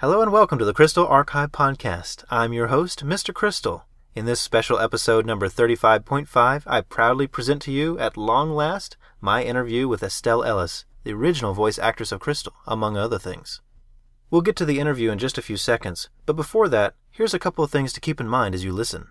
Hello and welcome to the Crystal Archive Podcast. I'm your host, Mr. Crystal. In this special episode number 35.5, I proudly present to you, at long last, my interview with Estelle Ellis, the original voice actress of Crystal, among other things. We'll get to the interview in just a few seconds, but before that, here's a couple of things to keep in mind as you listen.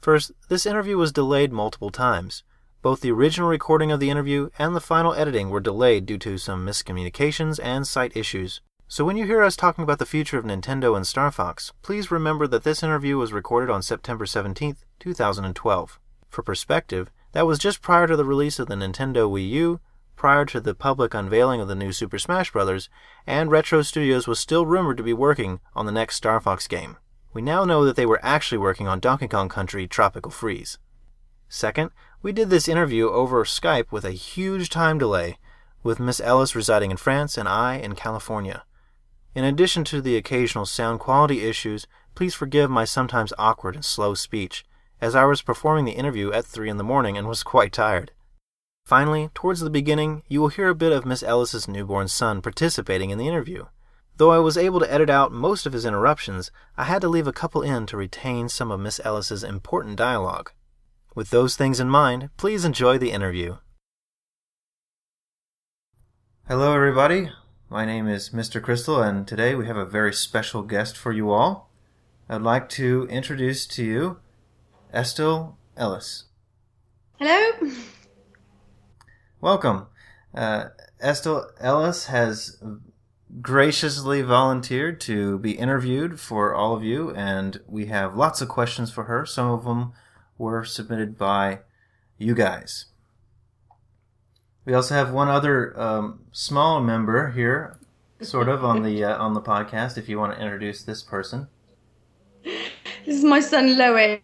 First, this interview was delayed multiple times. Both the original recording of the interview and the final editing were delayed due to some miscommunications and site issues. So when you hear us talking about the future of Nintendo and Star Fox, please remember that this interview was recorded on September 17, 2012. For perspective, that was just prior to the release of the Nintendo Wii U, prior to the public unveiling of the new Super Smash Bros., and Retro Studios was still rumored to be working on the next Star Fox game. We now know that they were actually working on Donkey Kong Country Tropical Freeze. Second, we did this interview over Skype with a huge time delay, with Miss Ellis residing in France and I in California. In addition to the occasional sound quality issues, please forgive my sometimes awkward and slow speech, as I was performing the interview at 3 in the morning and was quite tired. Finally, towards the beginning, you will hear a bit of Miss Ellis's newborn son participating in the interview. Though I was able to edit out most of his interruptions, I had to leave a couple in to retain some of Miss Ellis's important dialogue. With those things in mind, please enjoy the interview. Hello, everybody. My name is Mr. Crystal, and today we have a very special guest for you all. I'd like to introduce to you Estelle Ellis. Hello. Welcome. Uh, Estelle Ellis has graciously volunteered to be interviewed for all of you, and we have lots of questions for her. Some of them were submitted by you guys. We also have one other um, small member here, sort of on the uh, on the podcast. If you want to introduce this person, this is my son Loic.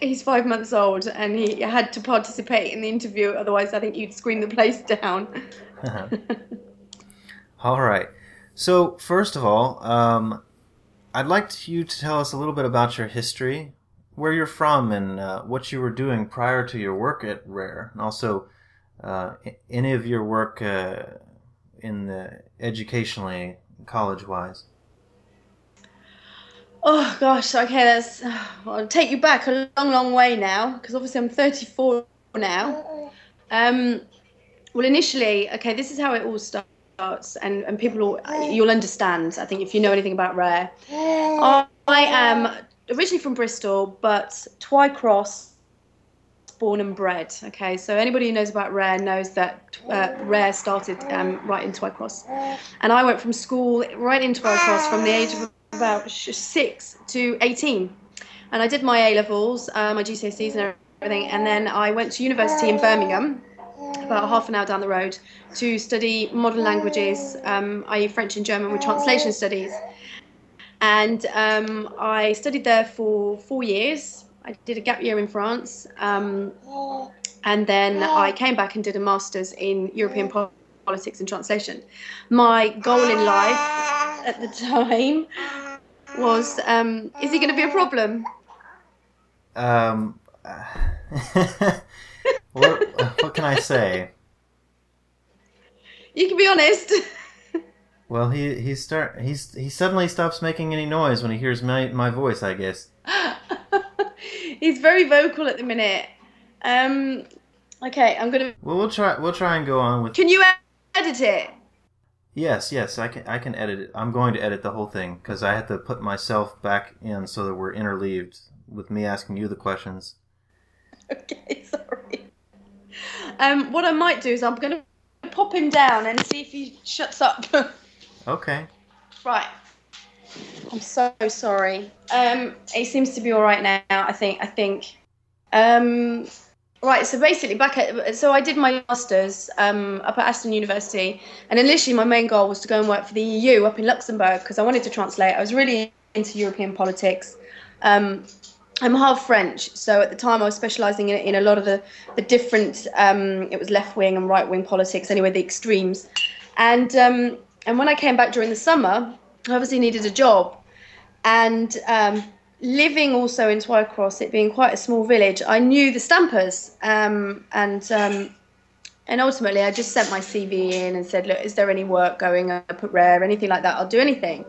He's five months old, and he had to participate in the interview. Otherwise, I think you'd scream the place down. all right. So first of all, um, I'd like you to tell us a little bit about your history, where you're from, and uh, what you were doing prior to your work at Rare, and also uh, any of your work uh, in the educationally, college wise. Oh gosh, okay, that's. I'll take you back a long, long way now because obviously I'm 34 now. Um, well, initially, okay, this is how it all starts, and and people will you'll understand. I think if you know anything about Rare, I, I am originally from Bristol, but Twycross, born and bred. Okay, so anybody who knows about Rare knows that uh, Rare started um, right in Twycross, and I went from school right in Twycross from the age of about six to 18. And I did my A levels, uh, my GCSEs, and everything. And then I went to university in Birmingham, about half an hour down the road, to study modern languages, um, i.e., French and German, with translation studies. And um, I studied there for four years. I did a gap year in France. Um, and then I came back and did a master's in European politics and translation. My goal in life at the time was um, is he going to be a problem? Um, what, what can I say? You can be honest. well, he he start he's he suddenly stops making any noise when he hears my my voice. I guess. he's very vocal at the minute. Um, okay, I'm gonna. Well, we'll try. We'll try and go on with. Can you edit it? Yes, yes, I can. I can edit it. I'm going to edit the whole thing because I have to put myself back in so that we're interleaved with me asking you the questions. Okay, sorry. Um, what I might do is I'm going to pop him down and see if he shuts up. okay. Right. I'm so sorry. Um, he seems to be all right now. I think. I think. Um, Right, so basically, back at so I did my masters um, up at Aston University, and initially my main goal was to go and work for the EU up in Luxembourg because I wanted to translate. I was really into European politics. Um, I'm half French, so at the time I was specialising in, in a lot of the the different. Um, it was left wing and right wing politics, anyway, the extremes. And um, and when I came back during the summer, I obviously needed a job, and um, living also in Twycross, it being quite a small village, I knew the stampers, um, and um, and ultimately I just sent my CV in and said, look, is there any work going up at Rare, anything like that? I'll do anything.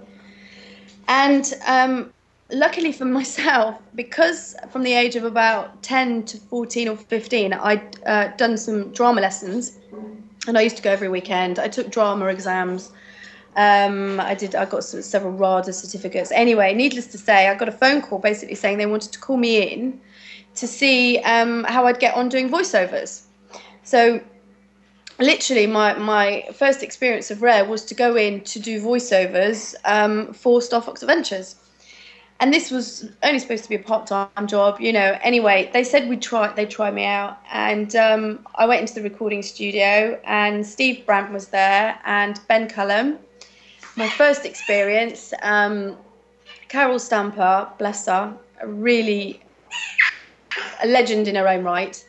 And um, luckily for myself, because from the age of about 10 to 14 or 15, I'd uh, done some drama lessons and I used to go every weekend. I took drama exams. Um, I did. I got several RADA certificates. Anyway, needless to say, I got a phone call basically saying they wanted to call me in to see um, how I'd get on doing voiceovers. So, literally, my my first experience of Rare was to go in to do voiceovers um, for Star Fox Adventures and this was only supposed to be a part-time job you know anyway they said we'd try they'd try me out and um, i went into the recording studio and steve brandt was there and ben cullum my first experience um, carol stamper bless her really a legend in her own right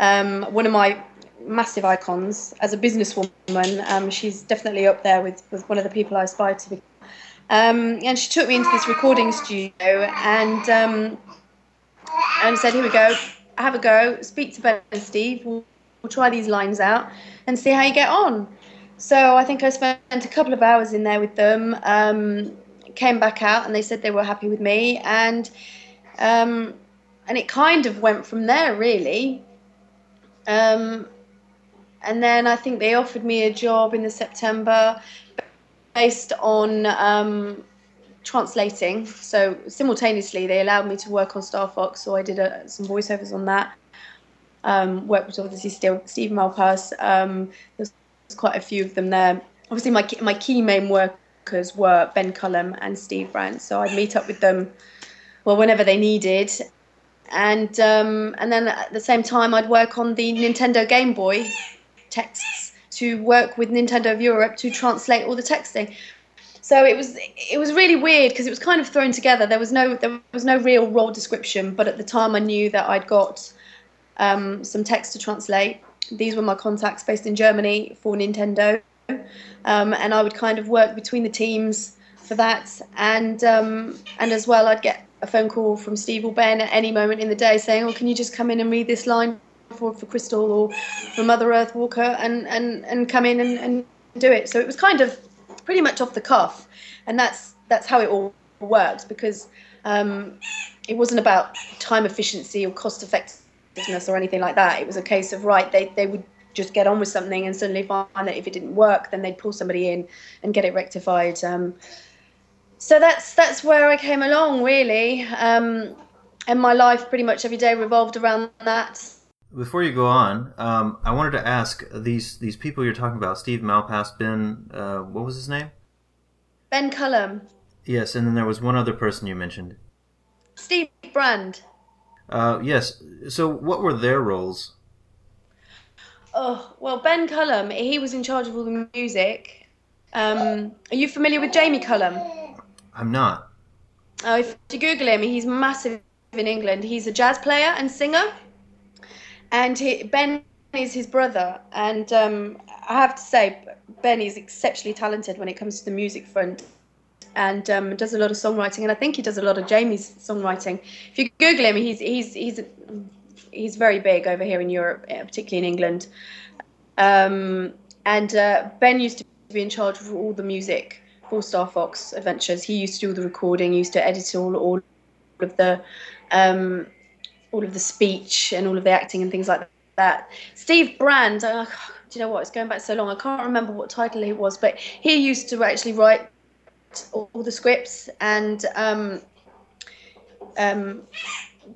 um, one of my massive icons as a businesswoman um, she's definitely up there with, with one of the people i aspire to be um, and she took me into this recording studio and um, and said, "Here we go. Have a go. Speak to Ben and Steve. We'll, we'll try these lines out and see how you get on." So I think I spent a couple of hours in there with them. Um, came back out and they said they were happy with me and um, and it kind of went from there really. Um, and then I think they offered me a job in the September based on um, translating. So simultaneously, they allowed me to work on Star Fox, so I did uh, some voiceovers on that. Um, worked with obviously Steve Malpass. Um, quite a few of them there. Obviously, my my key main workers were Ben Cullum and Steve Brandt, so I'd meet up with them, well, whenever they needed, and um, and then at the same time, I'd work on the Nintendo Game Boy texts to work with Nintendo of Europe to translate all the texting. So it was it was really weird because it was kind of thrown together. There was no there was no real role description, but at the time I knew that I'd got um, some text to translate. These were my contacts based in Germany for Nintendo, um, and I would kind of work between the teams for that. And um, and as well, I'd get a phone call from Steve or Ben at any moment in the day saying, "Oh, can you just come in and read this line for, for Crystal or for Mother Earth Walker and, and, and come in and, and do it. So it was kind of pretty much off the cuff. And that's, that's how it all works because um, it wasn't about time efficiency or cost effectiveness or anything like that. It was a case of, right, they, they would just get on with something and suddenly find that if it didn't work, then they'd pull somebody in and get it rectified. Um, so that's that's where I came along really, um, and my life pretty much every day revolved around that before you go on, um, I wanted to ask these these people you're talking about: Steve Malpass, Ben. Uh, what was his name? Ben Cullum. Yes, and then there was one other person you mentioned. Steve Brandt. Uh, yes. So, what were their roles? Oh well, Ben Cullum. He was in charge of all the music. Um, are you familiar with Jamie Cullum? I'm not. Oh, if you Google him, he's massive in England. He's a jazz player and singer and he, Ben is his brother, and um, I have to say, Ben is exceptionally talented when it comes to the music front, and um, does a lot of songwriting, and I think he does a lot of Jamie's songwriting. If you Google him, he's he's he's he's very big over here in Europe, eh, particularly in England. Um, and uh, Ben used to be in charge of all the music for Star Fox Adventures. He used to do all the recording, used to edit all all of the um, all of the speech and all of the acting and things like that. Steve Brand, uh, do you know what? It's going back so long. I can't remember what title he was, but he used to actually write all, the scripts and um, um,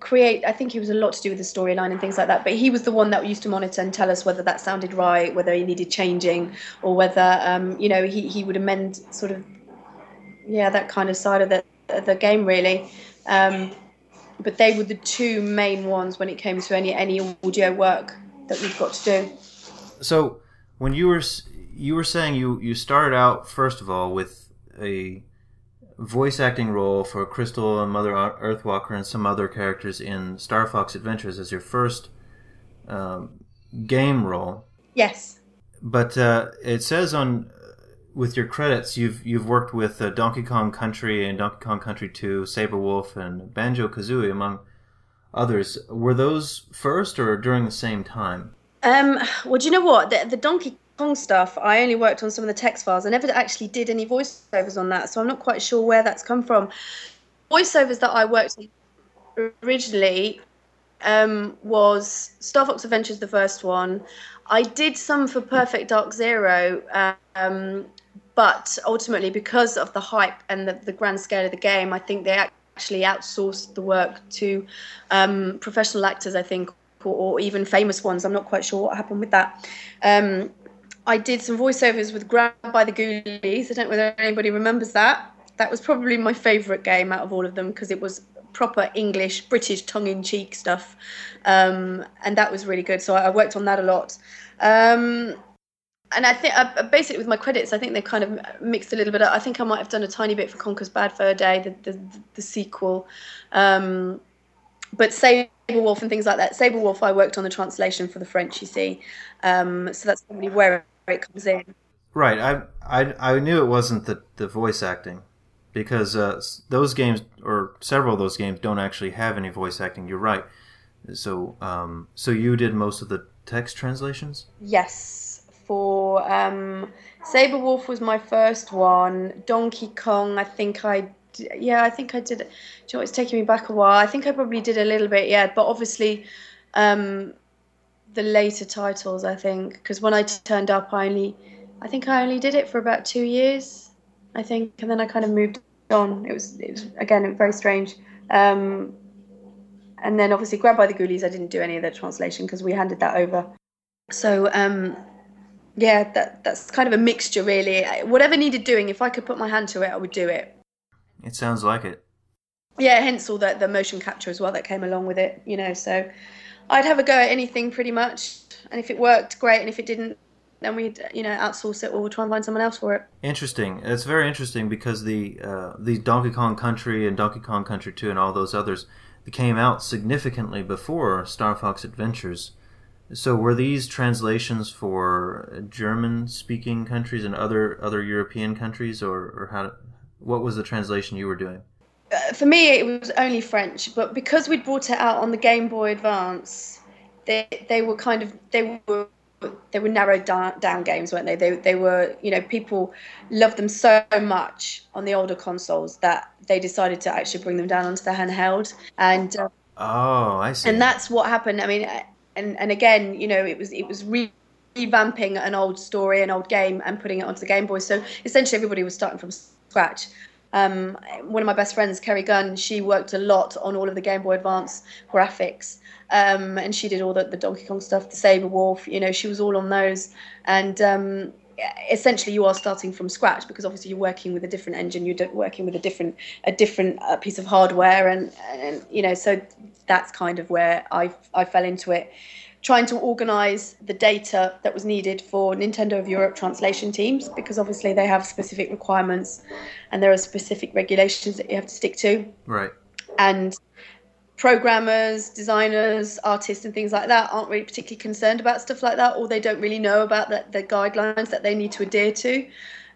create. I think he was a lot to do with the storyline and things like that. But he was the one that used to monitor and tell us whether that sounded right, whether he needed changing, or whether um, you know he, he would amend sort of yeah that kind of side of the the game really. Um, but they were the two main ones when it came to any any audio work that we've got to do. So when you were you were saying you you started out first of all with a voice acting role for Crystal and Mother Earthwalker and some other characters in Star Fox Adventures as your first um, game role. Yes. But uh, it says on with your credits, you've you've worked with uh, Donkey Kong Country and Donkey Kong Country 2, Sabre Wolf, and Banjo Kazooie, among others. Were those first or during the same time? Um, well, do you know what the, the Donkey Kong stuff, I only worked on some of the text files. I never actually did any voiceovers on that, so I'm not quite sure where that's come from. Voiceovers that I worked on originally um, was Star Fox Adventures, the first one. I did some for Perfect Dark Zero, um, but ultimately, because of the hype and the, the, grand scale of the game, I think they actually outsourced the work to um, professional actors, I think, or, or, even famous ones. I'm not quite sure what happened with that. Um, I did some voiceovers with Grabbed by the Ghoulies. I don't know whether anybody remembers that. That was probably my favourite game out of all of them because it was proper English, British tongue-in-cheek stuff, um, and that was really good. So I, I worked on that a lot. Um, and I think uh, basically with my credits, I think they kind of mixed a little bit. I think I might have done a tiny bit for Conker's Bad Fur Day, the the, the sequel. Um, but Sabre Wolf and things like that. Sabre Wolf, I worked on the translation for the French. You see, um, so that's probably where it comes in. Right. I I I knew it wasn't the the voice acting because uh, those games or several of those games don't actually have any voice acting. You're right. So um, so you did most of the text translations. Yes, for um, Sabre Wolf was my first one. Donkey Kong, I think I yeah, I think I did. Do you know, it's taking me back a while. I think I probably did a little bit, yeah. But obviously, um, the later titles, I think, because when I turned up, I only, I think I only did it for about two years, I think, and then I kind of moved on. It was, it was again very strange. Um, and then obviously, Grabbed by the Ghoulies, I didn't do any of the translation because we handed that over. So um, yeah, that that's kind of a mixture, really. Whatever needed doing, if I could put my hand to it, I would do it. It sounds like it. Yeah, hence all the the motion capture as well that came along with it. You know, so I'd have a go at anything pretty much, and if it worked, great, and if it didn't, then we'd you know outsource it or try and find someone else for it. Interesting. It's very interesting because the uh, the Donkey Kong Country and Donkey Kong Country Two and all those others came out significantly before Star Fox Adventures. So were these translations for German-speaking countries and other other European countries, or, or how? What was the translation you were doing? Uh, for me, it was only French, but because we'd brought it out on the Game Boy Advance, they they were kind of they were they were narrowed down, down games, weren't they? They they were you know people loved them so much on the older consoles that they decided to actually bring them down onto the handheld and. Uh, oh, I see. And that's what happened. I mean, uh, and and again, you know, it was it was. Re- revamping an old story, an old game, and putting it onto the Game Boy. So essentially, everybody was starting from scratch. Um, one of my best friends, Kerry Gunn, she worked a lot on all of the Game Boy Advance graphics, um, and she did all the, the Donkey Kong stuff, the Sabre Wolf. You know, she was all on those, and um, essentially you are starting from scratch because obviously you're working with a different engine, you're working with a different a different uh, piece of hardware, and, and you know, so that's kind of where I I fell into it trying to organize the data that was needed for Nintendo of Europe translation teams because obviously they have specific requirements and there are specific regulations that you have to stick to. Right. And programmers, designers, artists, and things like that aren't really particularly concerned about stuff like that, or they don't really know about the, the guidelines that they need to adhere to.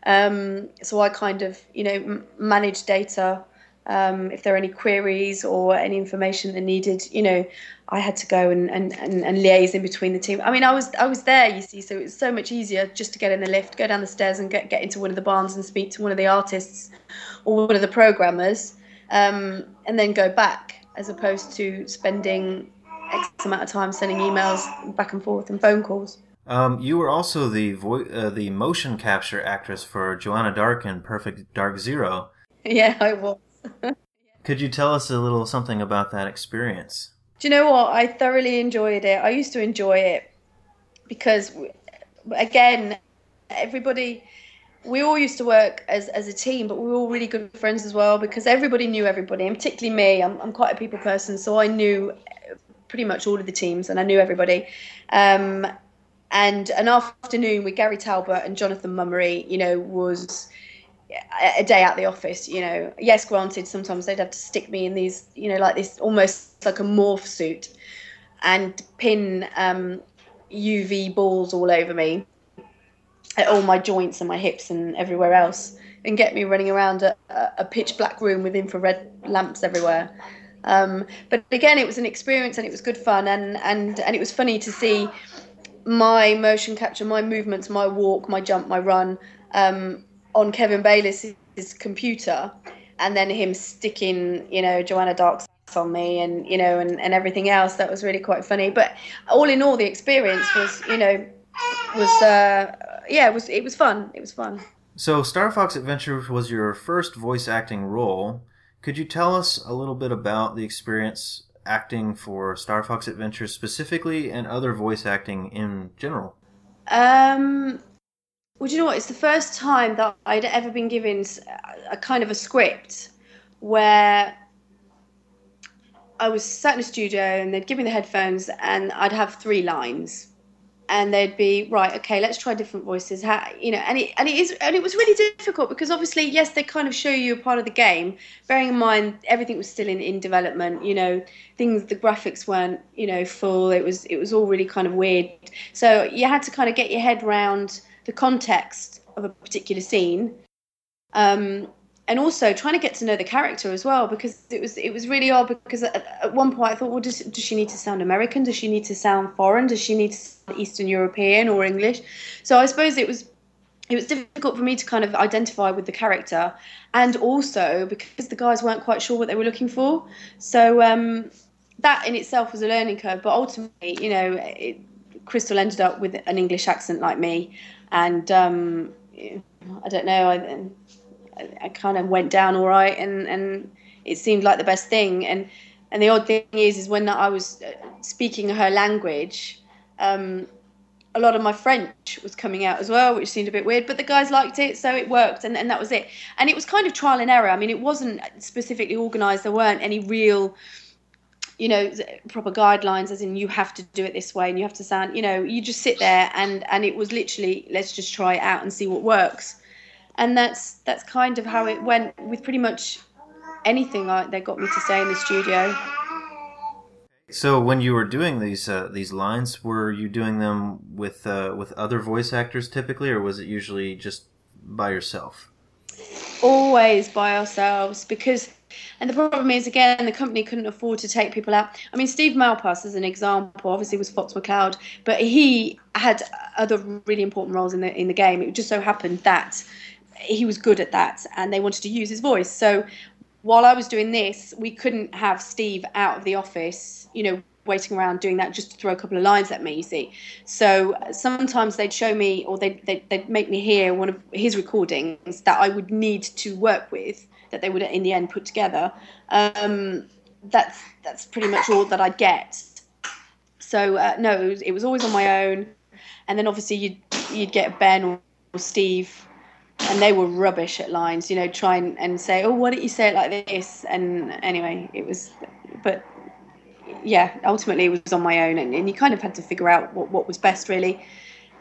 Um, so I kind of, you know, m- manage data um, if there are any queries or any information that needed, you know, I had to go and, and, and, and, liaise in between the team. I mean, I was I was there, you see, so it was so much easier just to get in the lift, go down the stairs, and get get into one of the barns and speak to one of the artists or one of the programmers, um, and then go back, as opposed to spending X amount of time sending emails back and forth and phone calls. Um, you were also the vo- uh, the motion capture actress for Joanna Dark in Perfect Dark Zero. Yeah, I was. Could you tell us a little something about that experience? Do you know what? I thoroughly enjoyed it. I used to enjoy it because, again, everybody, we all used to work as, as a team, but we were all really good friends as well because everybody knew everybody, and particularly me. I'm, I'm quite a people person, so I knew pretty much all of the teams and I knew everybody. Um, and an afternoon with Gary Talbot and Jonathan Mummery, you know, was a day out the office you know. Yes granted sometimes they'd have to stick me in these you know like this almost like a morph suit and pin um, uv balls all over me at all my joints and my hips and everywhere else and get me running around a, a pitch black room with infrared lamps everywhere. Um, but again it was an experience and it was good fun and and and it was funny to see my motion capture, my movements, my walk, my jump, my run um, on Kevin Bayliss' computer, and then him sticking, you know, Joanna Dark's on me and you know and, and everything else. That was really quite funny. But all in all the experience was you know was uh yeah it was it was fun. It was fun. So star fox adventure was your first voice acting role. Could you tell us a little bit about the experience acting for Star Fox Adventure specifically and other voice acting in general? Um, well, do you know what? It's the first time that I'd ever been given a kind of a script where I was sat in a studio and they'd give me the headphones and I'd have three lines. And they'd be right okay let's try different voices. How you know and it and it is and it was really difficult because obviously yes they kind of show you a part of the game bearing in mind everything was still in in development you know things the graphics weren't you know full it was it was all really kind of weird. So you had to kind of get your head around the context of a particular scene. Um, and also trying to get to know the character as well because it was it was really odd because at, at one point I thought well does, does she need to sound American? Does she need to sound foreign? Does she need to sound Eastern European or English? So I suppose it was it was difficult for me to kind of identify with the character and also because the guys weren't quite sure what they were looking for. So um, that in itself was a learning curve but ultimately you know it, Crystal ended up with an English accent like me and um, I don't know I, I, kind of went down all right, and and it seemed like the best thing. And and the odd thing is, is when I was uh, speaking her language. Um, a lot of my French was coming out as well, which seemed a bit weird, but the guys liked it, so it worked, and, and that was it. And it was kind of trial and error. I mean, it wasn't specifically organised. There weren't any real, you know, proper guidelines, as in you have to do it this way and you have to sound. You know, you just sit there, and and it was literally let's just try it out and see what works and that's that's kind of how it went with pretty much anything I, that got me to say in the studio. So when you were doing these uh, these lines, were you doing them with uh, with other voice actors typically, or was it usually just by yourself? Always by ourselves, because and the problem is again the company couldn't afford to take people out. I mean, Steve Malpass, as an example, obviously was Fox McCloud, but he had other really important roles in the in the game. It just so happened that he was good at that and they wanted to use his voice. So while I was doing this, we couldn't have Steve out of the office, you know, waiting around doing that just to throw a couple of lines at me, you see. So sometimes they'd show me or they'd, they'd, they'd make me hear one of his recordings that I would need to work with, that they would in the end put together. Um, that's, that's pretty much all that I'd get. So uh, no, it was, it was always on my own. And then obviously you'd, you'd get Ben or Steve and they were rubbish at lines, you know, try and, and say, oh, why don't you say it like this? And anyway, it was, but yeah, ultimately it was on my own, and, and you kind of had to figure out what, what was best, really.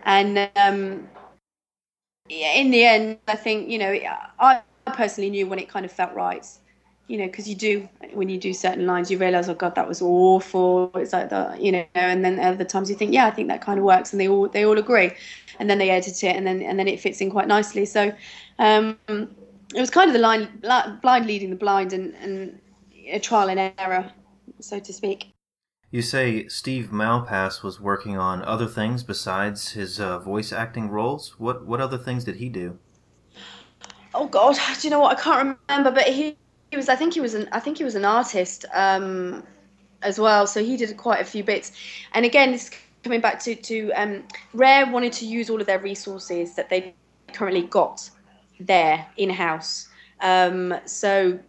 And um, in the end, I think, you know, I personally knew when it kind of felt right you know, because you do when you do certain lines, you realize, oh God, that was awful. It's like that, you know. And then other times you think, yeah, I think that kind of works, and they all they all agree, and then they edit it, and then and then it fits in quite nicely. So um, it was kind of the line blind leading the blind, and and a trial and error, so to speak. You say Steve Malpass was working on other things besides his uh, voice acting roles. What what other things did he do? Oh God, do you know what? I can't remember, but he he was. I think he was an. I think he was an artist um, as well. So he did quite a few bits. And again, this coming back to to um, Rare wanted to use all of their resources that they currently got there in house. Um, so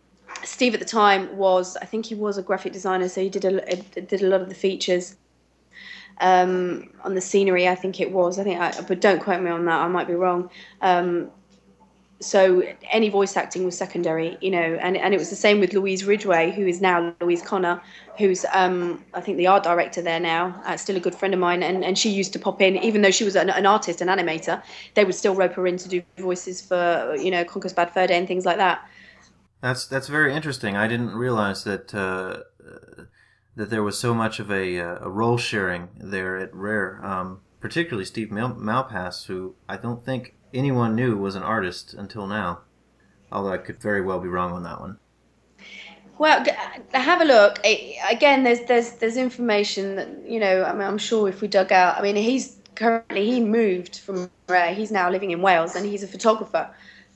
Steve at the time was. I think he was a graphic designer. So he did a, did a lot of the features. Um, on the scenery, I think it was. I think, I, but don't quote me on that. I might be wrong. Um, so any voice acting was secondary, you know, and, and it was the same with Louise Ridgway, who is now Louise Connor, who's um, I think the art director there now, uh, still a good friend of mine, and, and she used to pop in, even though she was an, an, artist, an animator, they would still rope her in to do voices for you know Conker's Bad Fur Day and things like that. That's that's very interesting. I didn't realize that uh, that there was so much of a, uh, a role sharing there at Rare, um, particularly Steve Mal- Malpass, who I don't think anyone knew was an artist until now. Although I could very well be wrong on that one. Well, have a look. Again, there's there's there's information that you know. I mean, I'm sure if we dug out, I mean, he's currently he moved from Rare. he's now living in Wales and he's a photographer.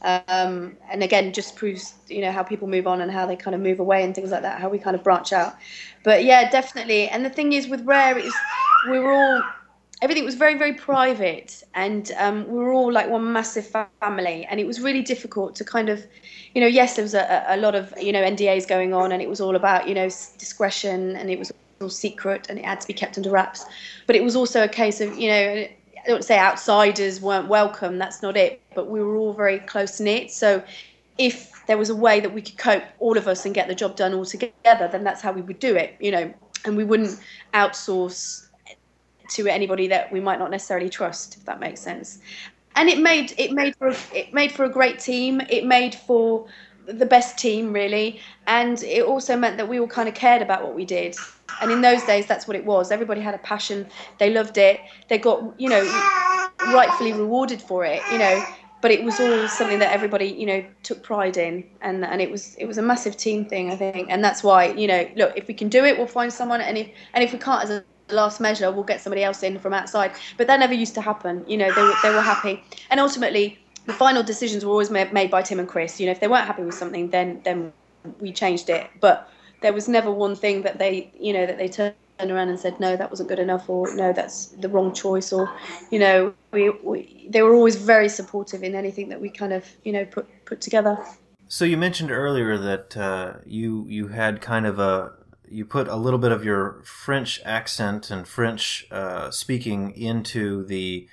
Um, and again, just proves you know how people move on and how they kind of move away and things like that, how we kind of branch out. But yeah, definitely. And the thing is with Rare is we were all everything was very very private and um, we were all like one massive family and it was really difficult to kind of you know yes there was a, a lot of you know ndas going on and it was all about you know discretion and it was all secret and it had to be kept under wraps but it was also a case of you know i don't say outsiders weren't welcome that's not it but we were all very close knit so if there was a way that we could cope all of us and get the job done all together then that's how we would do it you know and we wouldn't outsource to anybody that we might not necessarily trust, if that makes sense. And it made it made for it made for a great team. It made for the best team really, and it also meant that we all kind of cared about what we did. And in those days, that's what it was. Everybody had a passion. They loved it. They got you know rightfully rewarded for it. You know, but it was all something that everybody you know took pride in and and it was it was a massive team thing i think and that's why you know look if we can do it we'll find someone and if and if we can't as a last measure we'll get somebody else in from outside but that never used to happen you know they were, they were happy and ultimately the final decisions were always made, made by tim and chris you know if they weren't happy with something then then we changed it but there was never one thing that they you know that they turned around and said no that wasn't good enough or no that's the wrong choice or you know we, we they were always very supportive in anything that we kind of you know put put together so you mentioned earlier that uh, you you had kind of a you put a little bit of your French accent and French uh, speaking into the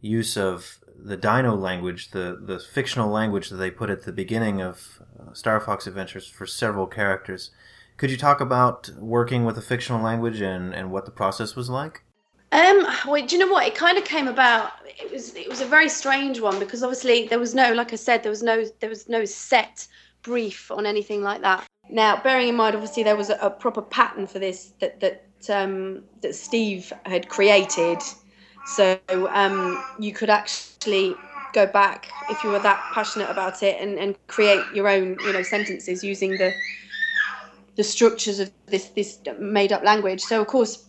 use of the Dino language, the, the fictional language that they put at the beginning of uh, Star Fox Adventures for several characters. Could you talk about working with a fictional language and, and what the process was like? Um, well, do you know what? It kind of came about. It was it was a very strange one because obviously there was no, like I said, there was no there was no set brief on anything like that. Now, bearing in mind, obviously, there was a, a proper pattern for this that that um, that Steve had created, so um, you could actually go back if you were that passionate about it and, and create your own, you know, sentences using the the structures of this this made up language. So, of course,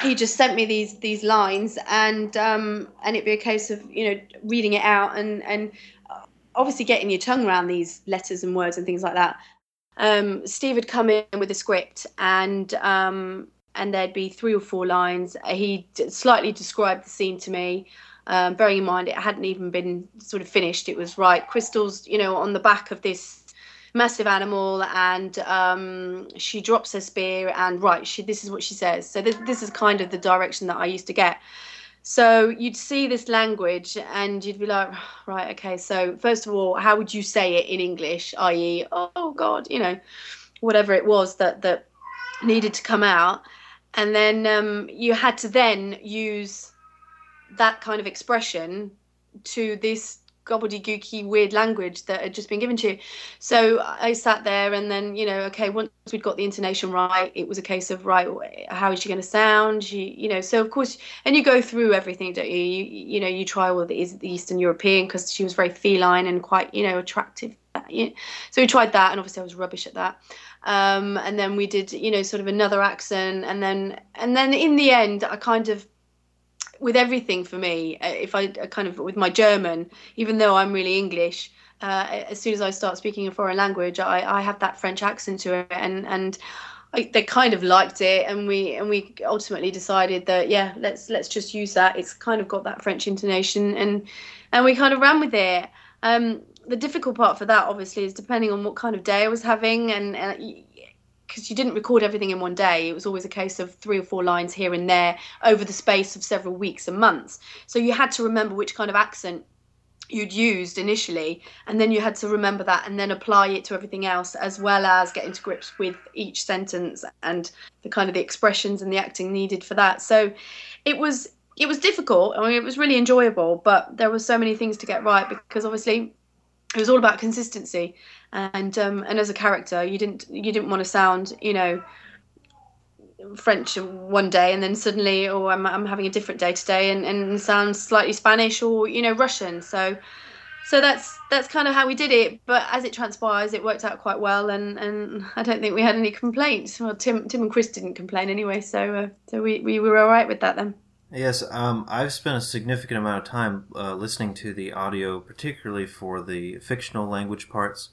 he just sent me these these lines, and um, and it'd be a case of you know reading it out and and obviously getting your tongue around these letters and words and things like that um, Steve had come in with a script and um, and there'd be three or four lines. He slightly described the scene to me, um, bearing in mind it hadn't even been sort of finished. It was right, Crystal's, you know, on the back of this massive animal, and um, she drops her spear, and right, she this is what she says. So this, this is kind of the direction that I used to get. So you'd see this language and you'd be like, right, okay, so first of all, how would you say it in English, i.e., oh God, you know, whatever it was that, that needed to come out. And then um, you had to then use that kind of expression to this gobbledygooky weird language that had just been given to you. So I sat there and then, you know, okay, once we'd got the intonation right, it was a case of, right, how is she going to sound? She, you know, so of course, and you go through everything, don't you? You, you know, you try all the Eastern European because she was very feline and quite, you know, attractive. So we tried that and obviously I was rubbish at that. Um, and then we did, you know, sort of another accent and then, and then in the end, I kind of with everything for me. Uh, if I uh, kind of with my German, even though I'm really English, uh, as soon as I start speaking a foreign language, I, I have that French accent to it, and and I, they kind of liked it, and we and we ultimately decided that yeah, let's let's just use that. It's kind of got that French intonation, and and we kind of ran with it. Um, the difficult part for that, obviously, is depending on what kind of day I was having, and, and because you didn't record everything in one day. It was always a case of three or four lines here and there over the space of several weeks and months. So you had to remember which kind of accent you'd used initially and then you had to remember that and then apply it to everything else as well as getting to grips with each sentence and the kind of the expressions and the acting needed for that so it was it was difficult i mean it was really enjoyable but there were so many things to get right because obviously it was all about consistency and um, and as a character you didn't you didn't want to sound you know French one day and then suddenly oh I'm, I'm having a different day today and, and sound slightly Spanish or you know Russian. So so that's that's kind of how we did it. But as it transpires it worked out quite well and and I don't think we had any complaints. Well Tim Tim and Chris didn't complain anyway so uh, so we, we were all right with that then. Yes, um, I've spent a significant amount of time uh, listening to the audio, particularly for the fictional language parts,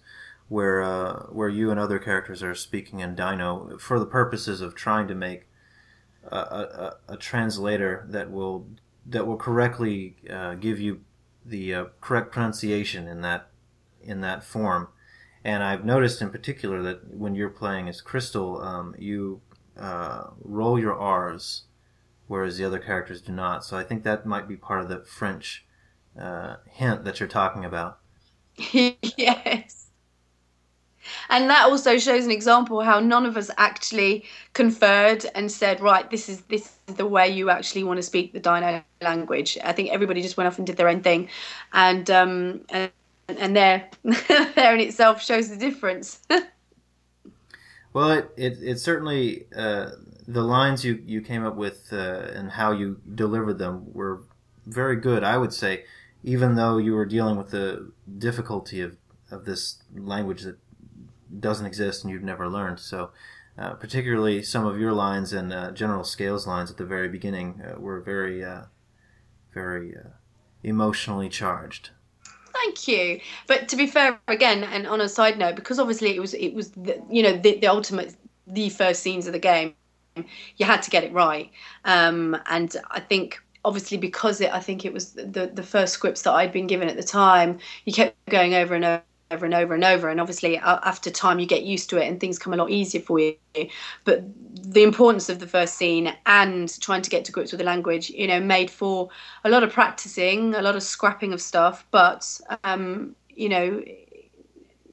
where uh, where you and other characters are speaking in Dino for the purposes of trying to make a, a, a translator that will that will correctly uh, give you the uh, correct pronunciation in that in that form. And I've noticed in particular that when you're playing as Crystal, um, you uh, roll your R's whereas the other characters do not. So I think that might be part of the French uh, hint that you're talking about. yes. And that also shows an example how none of us actually conferred and said, right, this is this is the way you actually want to speak the Dino language. I think everybody just went off and did their own thing, and um, and, and there there in itself shows the difference. well, it it, it certainly uh, the lines you, you came up with uh, and how you delivered them were very good, I would say, even though you were dealing with the difficulty of, of this language that doesn't exist and you've never learned. So, uh, particularly some of your lines and uh, General Scales lines at the very beginning uh, were very, uh, very uh, emotionally charged. Thank you. But to be fair, again, and on a side note, because obviously it was it was the, you know the, the ultimate the first scenes of the game you had to get it right. Um, and I think obviously because it, I think it was the the first scripts that I'd been given at the time, you kept going over and over and over and over and obviously after time you get used to it and things come a lot easier for you but the importance of the first scene and trying to get to grips with the language you know made for a lot of practicing a lot of scrapping of stuff but um you know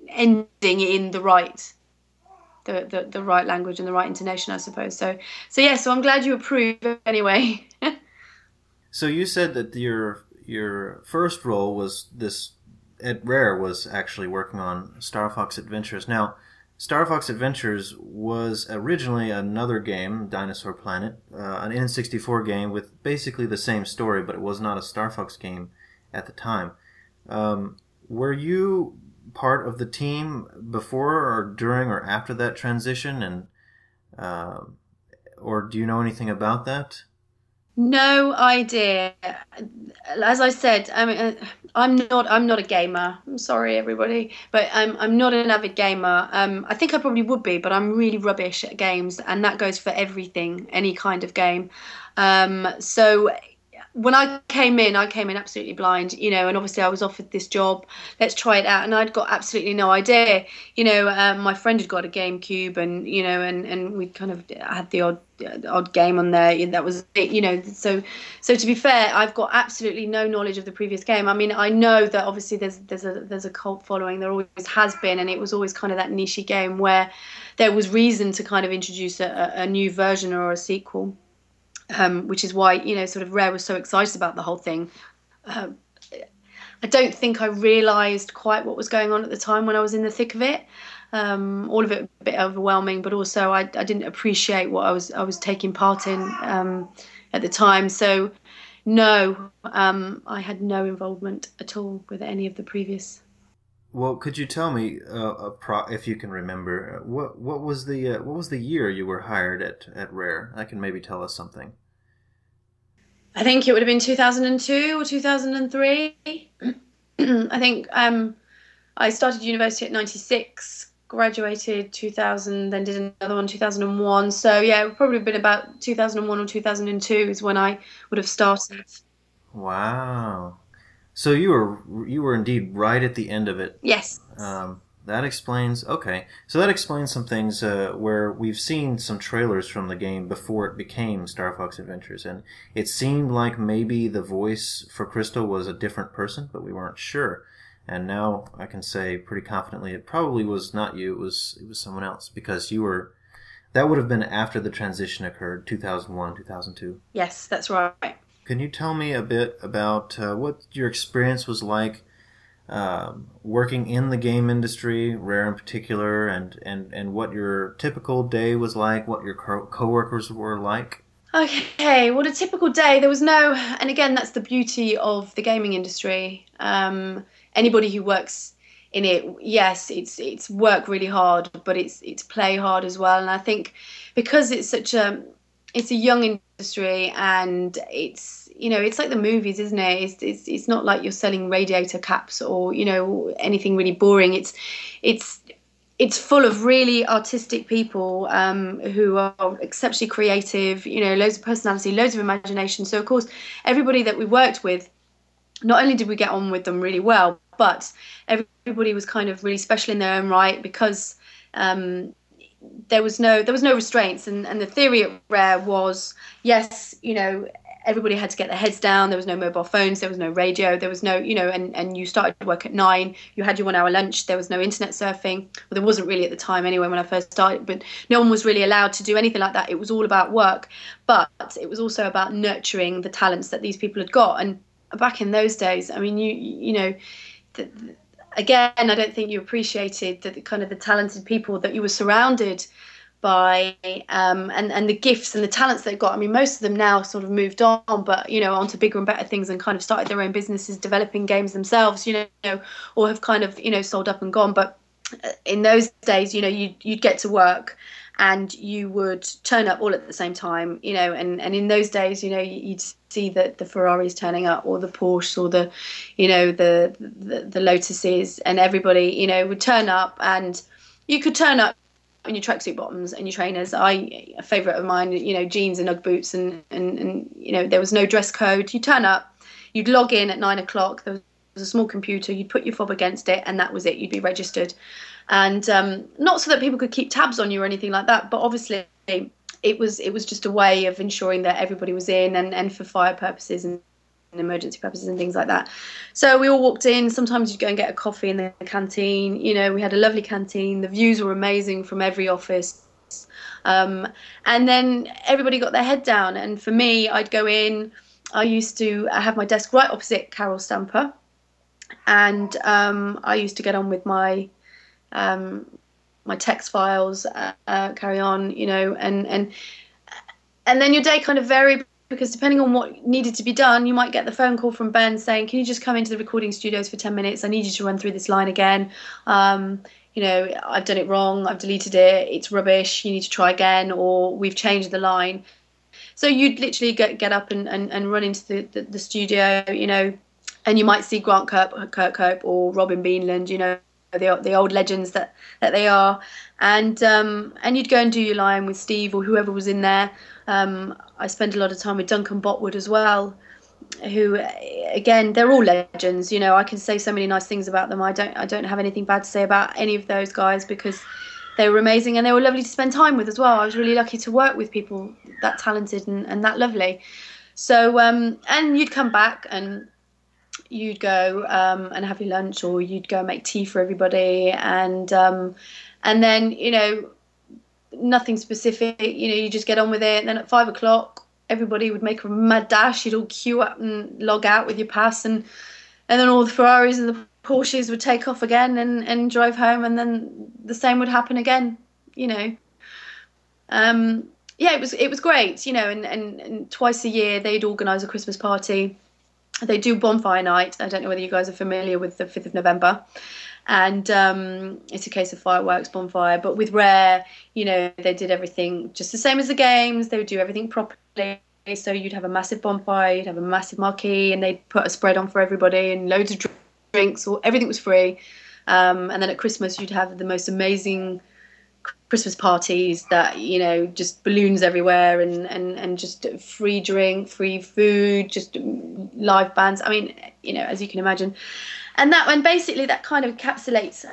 ending in the right the, the, the right language and the right intonation, I suppose. So so yeah, so I'm glad you approve anyway. so you said that your your first role was this at Rare was actually working on Star Fox Adventures. Now, Star Fox Adventures was originally another game, Dinosaur Planet, uh, an N64 game with basically the same story, but it was not a Star Fox game at the time. Um, were you part of the team before or during or after that transition, and uh, or do you know anything about that? No idea. As I said, I mean, uh, I'm not. I'm not a gamer. I'm sorry, everybody, but I'm. I'm not an avid gamer. Um, I think I probably would be, but I'm really rubbish at games, and that goes for everything, any kind of game. Um, so when I came in, I came in absolutely blind, you know, and obviously I was offered this job. Let's try it out, and I'd got absolutely no idea. You know, um, my friend had got a GameCube, and you know, and and we kind of had the odd odd game on there. That was it, you know. So so to be fair, I've got absolutely no knowledge of the previous game. I mean, I know that obviously there's there's a there's a cult following. There always has been, and it was always kind of that nichey game where there was reason to kind of introduce a, a new version or a sequel um, which is why you know sort of Rare was so excited about the whole thing. Uh, I don't think I realised quite what was going on at the time when I was in the thick of it. Um, all of it a bit overwhelming, but also I, I, didn't appreciate what I was I was taking part in um, at the time. So no, um, I had no involvement at all with any of the previous. Well, could you tell me, uh, pro- if you can remember, what what was the uh, what was the year you were hired at at Rare? I can maybe tell us something. I think it would have been 2002 or 2003. I think um, I started university at 96, graduated 2000, then did another one 2001. So yeah, it would probably have been about 2001 or 2002 is when I would have started. Wow. So you were you were indeed right at the end of it. Yes. Um, that explains. Okay, so that explains some things uh, where we've seen some trailers from the game before it became Star Fox Adventures, and it seemed like maybe the voice for Crystal was a different person, but we weren't sure. And now I can say pretty confidently it probably was not you. It was it was someone else because you were. That would have been after the transition occurred, 2001, 2002. Yes, that's right. Can you tell me a bit about uh, what your experience was like uh, working in the game industry, Rare in particular, and, and, and what your typical day was like, what your co- coworkers were like? Okay, what a typical day. There was no, and again, that's the beauty of the gaming industry. Um, anybody who works in it, yes, it's it's work really hard, but it's it's play hard as well. And I think because it's such a it's a young industry and it's you know it's like the movies isn't it? It's, it's it's not like you're selling radiator caps or you know anything really boring. It's it's it's full of really artistic people um, who are exceptionally creative you know loads of personality loads of imagination. So of course everybody that we worked with not only did we get on with them really well but everybody was kind of really special in their own right because um, there was no there was no restraints. And, and the theory at rare was yes you know everybody had to get their heads down. There was no mobile phones. There was no radio. There was no you know and, and you started work at nine. You had your one hour lunch. There was no internet surfing. Well there wasn't really at the time anyway when i first started but no one was really allowed to do anything like that. It was all about work but it was also about nurturing the talents that these people had got. And back in those days i mean you you know the, again, I don't think you appreciated the, the kind of the talented people that you were surrounded by um, and and the gifts and the talents they've got. I mean, most of them now sort of moved on, but you know, onto bigger and better things and kind of started their own businesses, developing games themselves, you know, or have kind of you know sold up and gone. But uh, in those days, you know, you'd you'd get to work and you would turn up all at the same time, you know, and, and in those days, you know, you'd see the, the Ferraris turning up or the Porsche or the, you know, the, the, the Lotuses and everybody, you know, would turn up and you could turn up in your tracksuit bottoms and your trainers. I, a favourite of mine, you know, jeans and Ugg boots and, and, and, you know, there was no dress code. You turn up, you'd log in at nine o'clock. There was a small computer. You'd put your fob against it and that was it. You'd be registered and um, not so that people could keep tabs on you or anything like that, but obviously it was it was just a way of ensuring that everybody was in and, and for fire purposes and emergency purposes and things like that. So we all walked in. Sometimes you'd go and get a coffee in the canteen. You know, we had a lovely canteen. The views were amazing from every office. Um, and then everybody got their head down. And for me, I'd go in. I used to have my desk right opposite Carol Stamper, and um, I used to get on with my um, my text files, uh, uh, carry on, you know, and and and then your day kind of varied because depending on what needed to be done, you might get the phone call from Ben saying, "Can you just come into the recording studios for ten minutes? I need you to run through this line again." Um, you know, I've done it wrong. I've deleted it. It's rubbish. You need to try again, or we've changed the line. So you'd literally get get up and, and, and run into the, the, the studio, you know, and you might see Grant Kirk, Kirkhope or Robin Beanland, you know, the the old legends that that they are, and um, and you'd go and do your line with Steve or whoever was in there. Um, I spent a lot of time with Duncan Botwood as well, who again they're all legends. You know, I can say so many nice things about them. I don't I don't have anything bad to say about any of those guys because they were amazing and they were lovely to spend time with as well. I was really lucky to work with people that talented and, and that lovely. So um, and you'd come back and you'd go um, and have your lunch, or you'd go and make tea for everybody, and um, and then you know nothing specific. You know, you just get on with it. And then at five o'clock, everybody would make a mad dash. You'd all queue up and log out with your pass, and and then all the Ferraris and the Porsches would take off again and and drive home, and then the same would happen again. You know. Um, yeah, it was it was great, you know, and, and, and twice a year they'd organise a Christmas party they do bonfire night. I don't know whether you guys are familiar with the 5th of November. And um, it's a case of fireworks, bonfire. But with Rare, you know, they did everything just the same as the games. They would do everything properly. So you'd have a massive bonfire, you'd have a massive marquee, and they'd put a spread on for everybody and loads of drinks, or everything was free. Um, and then at Christmas, you'd have the most amazing Christmas parties that you know just balloons everywhere and and and just free drink, free food, just live bands. I mean, you know, as you can imagine, and that and basically that kind of encapsulates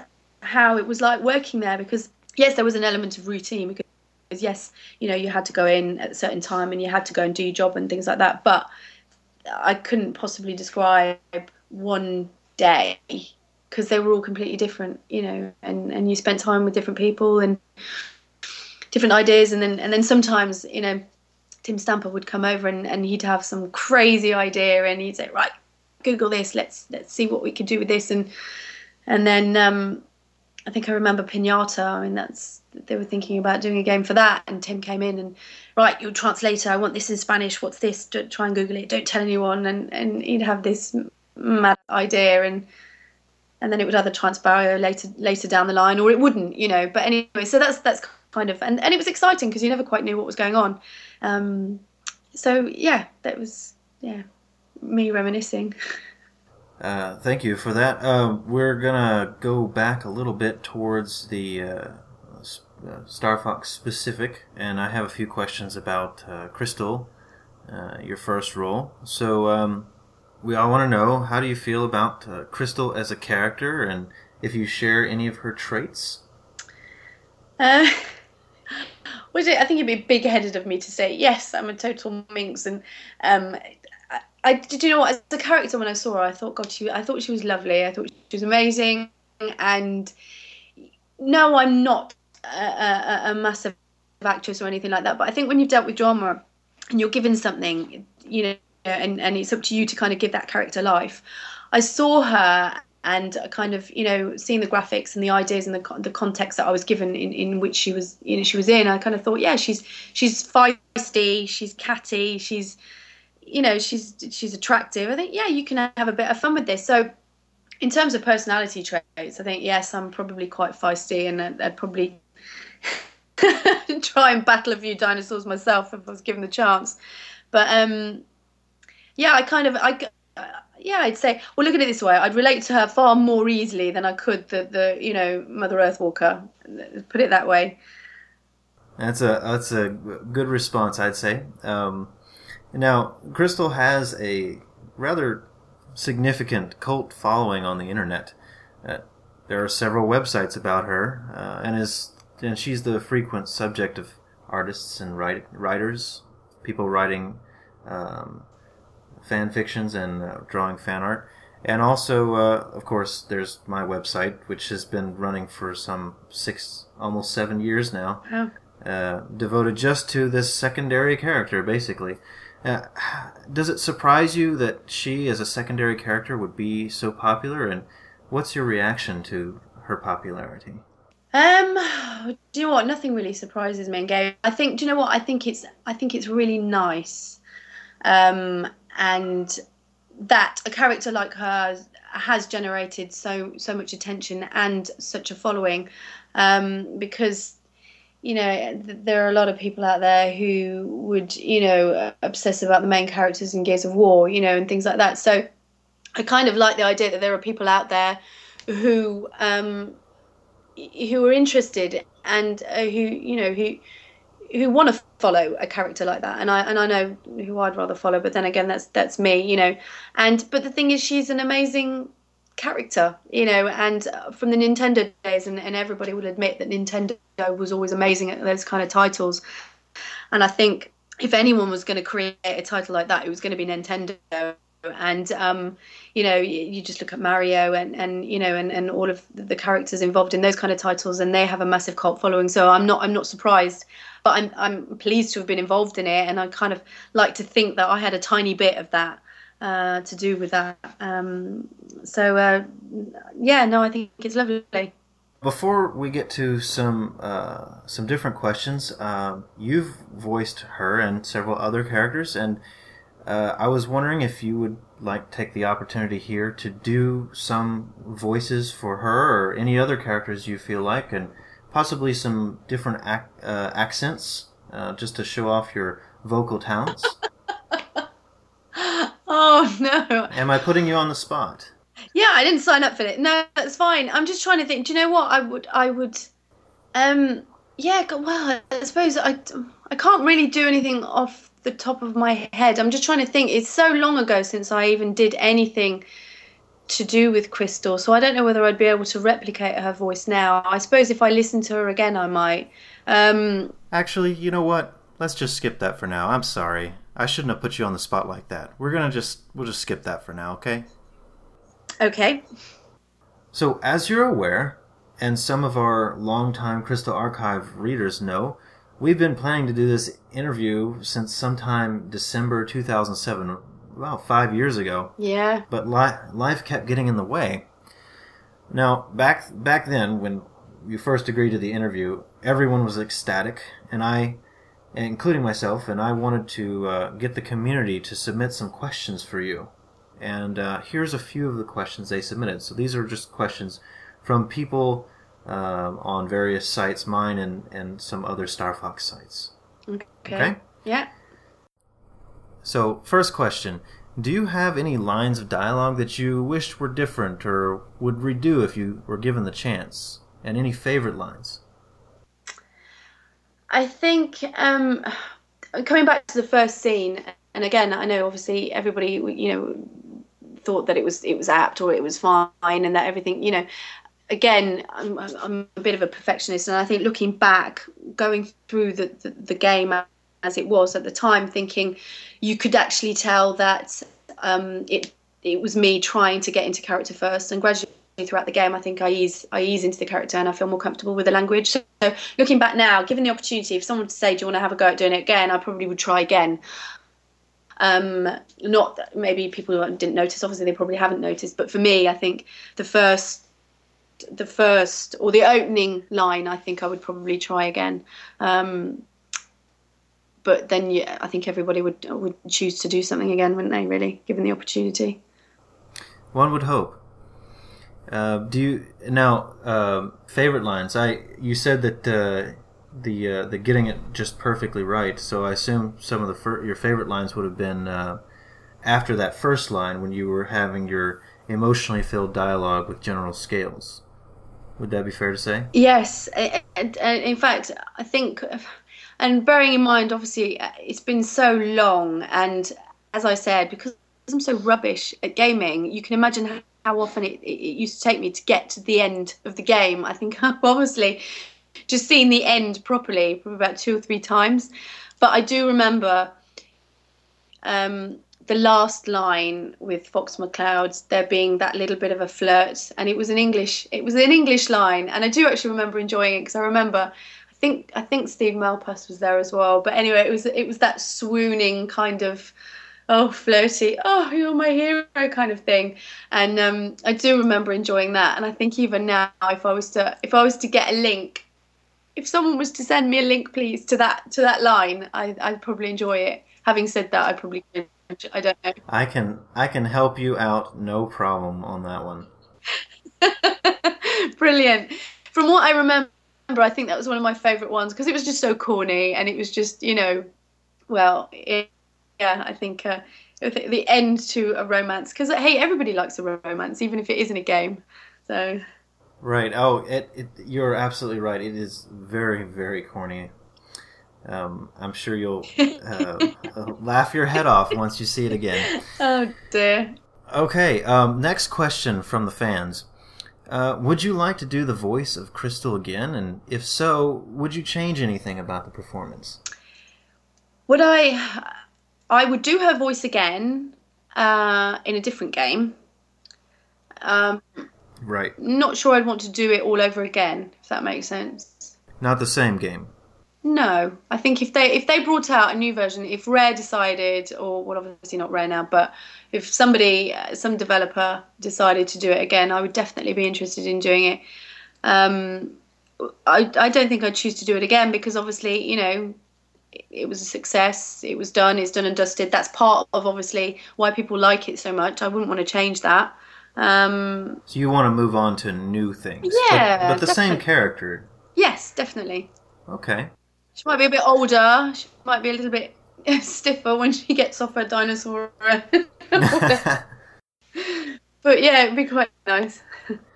how it was like working there because yes, there was an element of routine because yes, you know, you had to go in at a certain time and you had to go and do your job and things like that, but I couldn't possibly describe one day because they were all completely different, you know, and, and you spent time with different people and different ideas. And then and then sometimes, you know, Tim Stamper would come over and, and he'd have some crazy idea and he'd say, Right, Google this, let's let's see what we could do with this. And and then um, I think I remember Pinata, I mean that's they were thinking about doing a game for that. And Tim came in and right, your translator, I want this in Spanish, what's this? Don't try and Google it, don't tell anyone. And, and he'd have this mad idea. And and then it would either transpire later later down the line or it wouldn't, you know. But anyway, so that's that's kind of and, and it was exciting because you never quite knew what was going on. Um, so yeah, that was yeah me reminiscing. Uh, thank you for that. Uh, we're gonna go back a little bit towards the uh, uh Star Fox specific, and I have a few questions about uh, Crystal, uh, your first role. So um, we all want to know how do you feel about Crystal as a character, and if you share any of her traits. Uh, was it? I think it'd be big-headed of me to say yes. I'm a total minx, and um, I, I did. You know what? As a character, when I saw her, I thought, God, she. I thought she was lovely. I thought she was amazing, and no, I'm not a, a, a massive actress or anything like that. But I think when you've dealt with drama and you're given something, you know, and and it's up to you to kind of give that character life. I saw her and kind of you know seeing the graphics and the ideas and the the context that I was given in, in which she was you know she was in I kind of thought yeah she's she's feisty she's catty she's you know she's she's attractive. I think yeah you can have a bit of fun with this. So in terms of personality traits I think yes I'm probably quite feisty and I'd, I'd probably try and battle a few dinosaurs myself if I was given the chance. But um yeah I kind of I yeah, I'd say. Well, look at it this way: I'd relate to her far more easily than I could the the you know Mother Earth Walker. Put it that way. That's a that's a good response, I'd say. Um, now, Crystal has a rather significant cult following on the internet. Uh, there are several websites about her, uh, and is and she's the frequent subject of artists and write, writers, people writing um, fan fictions and uh, drawing fan art. And also, uh, of course, there's my website, which has been running for some six, almost seven years now, oh. uh, devoted just to this secondary character, basically. Uh, does it surprise you that she, as a secondary character, would be so popular? And what's your reaction to her popularity? Um, do you know what? Nothing really surprises me in game. I think. Do you know what? I think it's. I think it's really nice. Um, and that a character like her has generated so so much attention and such a following um, because you know there are a lot of people out there who would you know obsess about the main characters in Gears of War you know and things like that. So I kind of like the idea that there are people out there who um, who are interested and uh, who you know who who want to follow a character like that and i and i know who i'd rather follow but then again that's that's me you know. And but the thing is she's an amazing character you know and uh, from the nintendo days and, and everybody will admit that nintendo was always amazing at those kind of titles. And i think if anyone was going to create a title like that it was going to be nintendo and um, you know you, just look at Mario and and you know and, and all of the characters involved in those kind of titles and they have a massive cult following so I'm not I'm not surprised but I'm I'm pleased to have been involved in it, and I kind of like to think that I had a tiny bit of that uh, to do with that. Um, so uh, yeah, no, I think it's lovely. Before we get to some uh, some different questions, uh, you've voiced her and several other characters, and uh, I was wondering if you would like take the opportunity here to do some voices for her or any other characters you feel like, and possibly some different ac- uh, accents, uh, just to show off your vocal talents. oh no! Am I putting you on the spot? Yeah, I didn't sign up for it. No, that's fine. I'm just trying to think. Do you know what I would? I would. Um. Yeah. Well, I suppose I. I can't really do anything off the top of my head. I'm just trying to think. It's so long ago since I even did anything to do with Crystal, so I don't know whether I'd be able to replicate her voice now. I suppose if I listened to her again, I might. Um, Actually, you know what? Let's just skip that for now. I'm sorry. I shouldn't have put you on the spot like that. We're gonna just we'll just skip that for now, okay? Okay. So, as you're aware, and some of our longtime Crystal Archive readers know, we've been planning to do this interview since sometime December 2007, about five years ago. Yeah. But li- life kept getting in the way. Now, back back then, when you first agreed to the interview, everyone was ecstatic, and I, including myself, and I wanted to uh, get the community to submit some questions for you. And uh, here's a few of the questions they submitted. So these are just questions from people um, on various sites, mine and, and some other Star Fox sites. Okay. Okay? Yeah. So, first question Do you have any lines of dialogue that you wished were different or would redo if you were given the chance? And any favorite lines? I think um, coming back to the first scene, and again, I know obviously everybody, you know, thought that it was it was apt or it was fine, and that everything, you know, again, I'm, I'm a bit of a perfectionist, and I think looking back, going through the, the, the game as it was at the time, thinking you could actually tell that um, it it was me trying to get into character first, and gradually throughout the game, I think I ease I ease into the character and I feel more comfortable with the language. So, so looking back now, given the opportunity, if someone to say, "Do you want to have a go at doing it again?" I probably would try again. Um, not maybe people didn't notice. Obviously, they probably haven't noticed. But for me, I think the first the first or the opening line, I think I would probably try again. Um, but then yeah, I think everybody would would choose to do something again, wouldn't they? Really, given the opportunity. One would hope. Uh, do you now uh, favorite lines? I you said that uh, the uh, the getting it just perfectly right. So I assume some of the fir- your favorite lines would have been uh, after that first line when you were having your emotionally filled dialogue with General Scales. Would that be fair to say? Yes, and, in fact, I think, and bearing in mind, obviously, it's been so long, and as I said, because I'm so rubbish at gaming, you can imagine how often it, it used to take me to get to the end of the game. I think I've obviously just seen the end properly probably about two or three times, but I do remember um, the last line with Fox McCloud, there being that little bit of a flirt, and it was an English, it was an English line, and I do actually remember enjoying it because I remember, I think, I think Steve Malpass was there as well. But anyway, it was, it was that swooning kind of, oh flirty, oh you're my hero kind of thing, and um, I do remember enjoying that. And I think even now, if I was to, if I was to get a link, if someone was to send me a link, please, to that to that line, I, I'd probably enjoy it. Having said that, I probably I don't know. I can I can help you out, no problem on that one. Brilliant. From what I remember, I think that was one of my favourite ones because it was just so corny and it was just you know, well, it, yeah, I think. Uh, the end to a romance because hey everybody likes a romance even if it isn't a game so right oh it, it you're absolutely right it is very very corny um, I'm sure you'll uh, laugh your head off once you see it again. Oh dear. Okay, um, next question from the fans. Uh, would you like to do the voice of Crystal again? And if so, would you change anything about the performance? Would I? I would do her voice again uh, in a different game. Um, right. Not sure I'd want to do it all over again, if that makes sense. Not the same game. No, I think if they if they brought out a new version, if Rare decided, or well, obviously not Rare now, but if somebody, uh, some developer decided to do it again, I would definitely be interested in doing it. Um, I I don't think I'd choose to do it again because obviously you know it, it was a success. It was done. It's done and dusted. That's part of obviously why people like it so much. I wouldn't want to change that. Um, so you want to move on to new things? Yeah, but, but the definitely. same character. Yes, definitely. Okay. She might be a bit older. She might be a little bit stiffer when she gets off her dinosaur. but yeah, it'd be quite nice.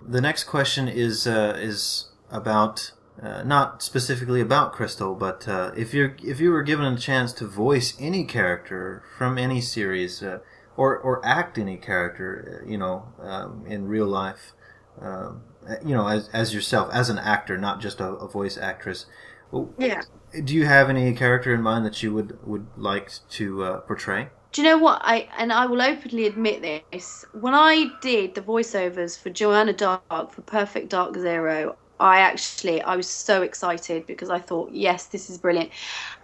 the next question is uh, is about uh, not specifically about Crystal, but uh, if you if you were given a chance to voice any character from any series, uh, or or act any character, you know, um, in real life, um, you know, as as yourself as an actor, not just a, a voice actress. Yeah do you have any character in mind that you would would like to uh, portray? Do you know what I and I will openly admit this. When I did the voiceovers for Joanna Dark for Perfect Dark Zero, I actually I was so excited because I thought, yes, this is brilliant.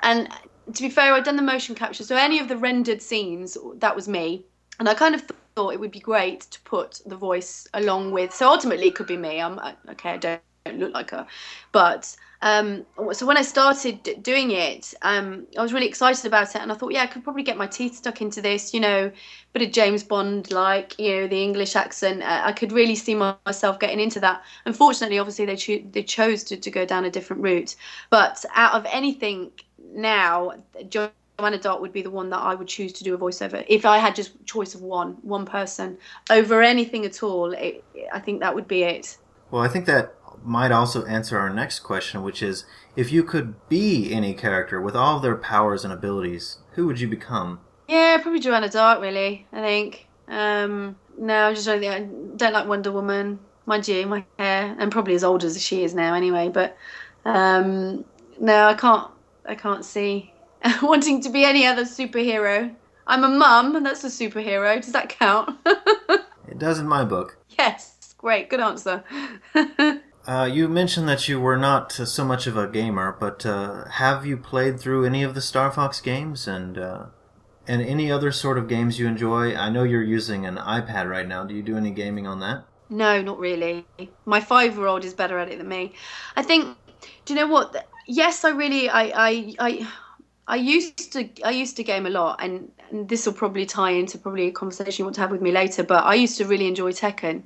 And to be fair, I'd done the motion capture, so any of the rendered scenes that was me, and I kind of thought it would be great to put the voice along with. So ultimately, it could be me. I'm okay. I don't look like her, but Um, so when I started doing it, um, I was really excited about it, and I thought, yeah, I could probably get my teeth stuck into this. You know, bit of James Bond, like you know, the English accent. I could really see myself getting into that. Unfortunately, obviously, they cho- they chose to, to go down a different route. But out of anything now, Joanna Dark would be the one that I would choose to do a voiceover if I had just choice of one, one person over anything at all. It, I think that would be it. Well, I think that might also answer our next question, which is if you could be any character with all of their powers and abilities, who would you become? Yeah, probably Joanna Dark, really. I think. Um, no, I just don't think I don't like Wonder Woman. Mind you, my hair, and probably as old as she is now, anyway. But um, no, I can't. I can't see wanting to be any other superhero. I'm a mum, and that's a superhero. Does that count? it does in my book. Yes, great, good answer. Uh, you mentioned that you were not uh, so much of a gamer, but uh, have you played through any of the Star Fox games and uh, and any other sort of games you enjoy? I know you're using an iPad right now. Do you do any gaming on that? No, not really. My five-year-old is better at it than me. I think. Do you know what? Yes, I really. I. I. I I used to I used to game a lot, and, and this will probably tie into probably a conversation you want to have with me later. But I used to really enjoy Tekken,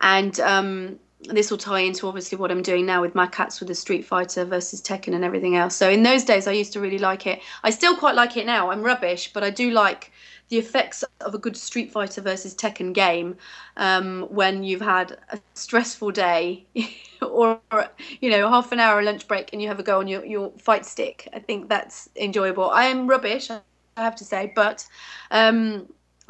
and um, this will tie into obviously what I'm doing now with my cats with the Street Fighter versus Tekken and everything else. So in those days, I used to really like it. I still quite like it now. I'm rubbish, but I do like the effects of a good Street Fighter versus Tekken game um, when you've had a stressful day or you know half an hour lunch break and you have a go on your, your fight stick. I think that's enjoyable. I am rubbish, I have to say, but. Um,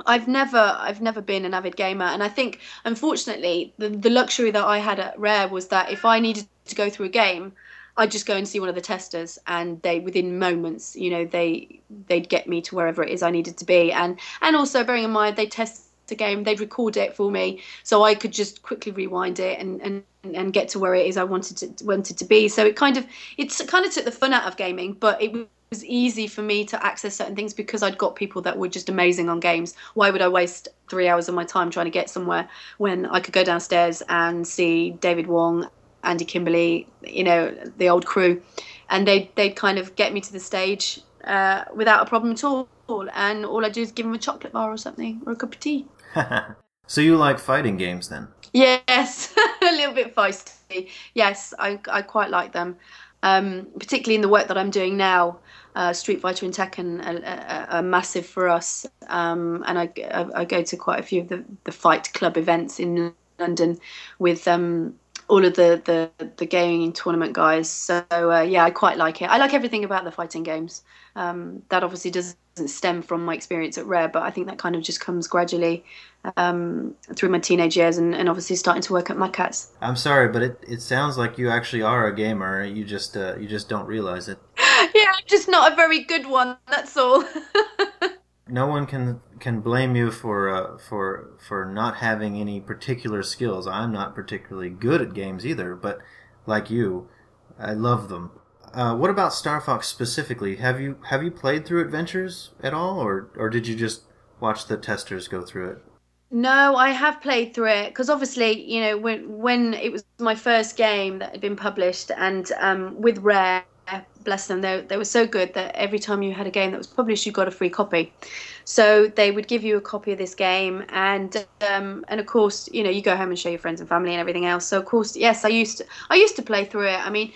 I've never I've never been an avid gamer and I think unfortunately the, the luxury that I had at Rare was that if I needed to go through a game I'd just go and see one of the testers and they within moments you know they they'd get me to wherever it is I needed to be. And and also bearing in mind they test the game they'd record it for me so I could just quickly rewind it and and and get to where it is I wanted to wanted to be. So it kind of it's kind of took the fun out of gaming but it was easy for me to access certain things because I'd got people that were just amazing on games. Why would I waste three hours of my time trying to get somewhere when I could go downstairs and see David Wong, Andy Kimberley, you know, the old crew, and they they'd kind of get me to the stage uh, without a problem at all. And all I do is give them a chocolate bar or something or a cup of tea. so you like fighting games then? Yes, a little bit feisty. Yes, I I quite like them um, particularly in the work that I'm doing now. Uh, Street Fighter and Tekken are, are, are massive for us, um, and I, I, I, go to quite a few of the, the Fight Club events in London with um, all of the, the, the gaming tournament guys. So uh, yeah, I quite like it. I like everything about the fighting games. Um, that obviously doesn't stem from my experience at Rare, but I think that kind of just comes gradually um, through my teenage years and, and, obviously starting to work at Mad Catz. I'm sorry, but it, it sounds like you actually are a gamer. You just uh, you just don't realize it. Yeah, I'm just not a very good one. That's all. no one can can blame you for uh, for for not having any particular skills. I'm not particularly good at games either, but like you, I love them. Uh, what about Star Fox specifically? Have you have you played through Adventures at all, or or did you just watch the testers go through it? No, I have played through it because obviously, you know, when when it was my first game that had been published, and um, with Rare, bless them, they, they were so good that every time you had a game that was published, you got a free copy. So they would give you a copy of this game, and um, and of course, you know, you go home and show your friends and family and everything else. So of course, yes, I used to I used to play through it. I mean,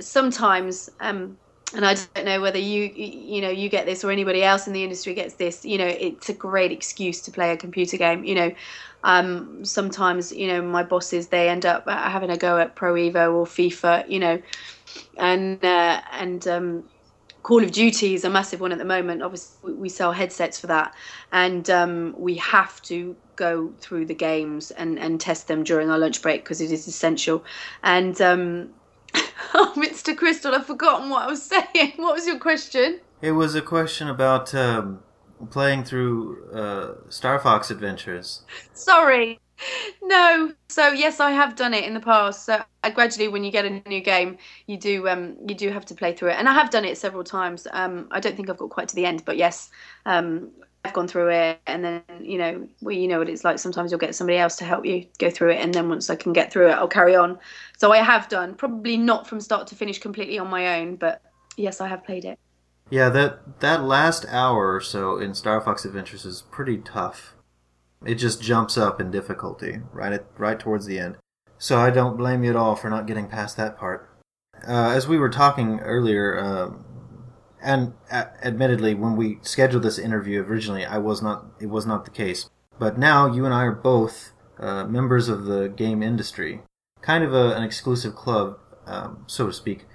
sometimes. Um, and I don't know whether you you know you get this or anybody else in the industry gets this. You know, it's a great excuse to play a computer game. You know, um, sometimes you know my bosses they end up having a go at Pro Evo or FIFA. You know, and uh, and um, Call of Duty is a massive one at the moment. Obviously, we sell headsets for that, and um, we have to go through the games and, and test them during our lunch break because it is essential. And um, oh, Mr. Crystal, I've forgotten what I was saying. What was your question? It was a question about um, playing through uh, Star Fox Adventures. Sorry no. So yes, I have done it in the past. So I gradually, when you get a new game, you do um, you do have to play through it, and I have done it several times. Um, I don't think I've got quite to the end, but yes, um, have gone through it, and then you know, well, you know what it's like. Sometimes you'll get somebody else to help you go through it, and then once I can get through it, I'll carry on. So I have done, probably not from start to finish completely on my own, but yes, I have played it. Yeah, that that last hour or so in Star Fox Adventures is pretty tough. It just jumps up in difficulty right at right towards the end. So I don't blame you at all for not getting past that part. Uh, as we were talking earlier, um, and uh, admittedly, when we scheduled this interview originally, I was not. It was not the case. But now you and I are both uh, members of the game industry, kind of a, an exclusive club, um, so to speak.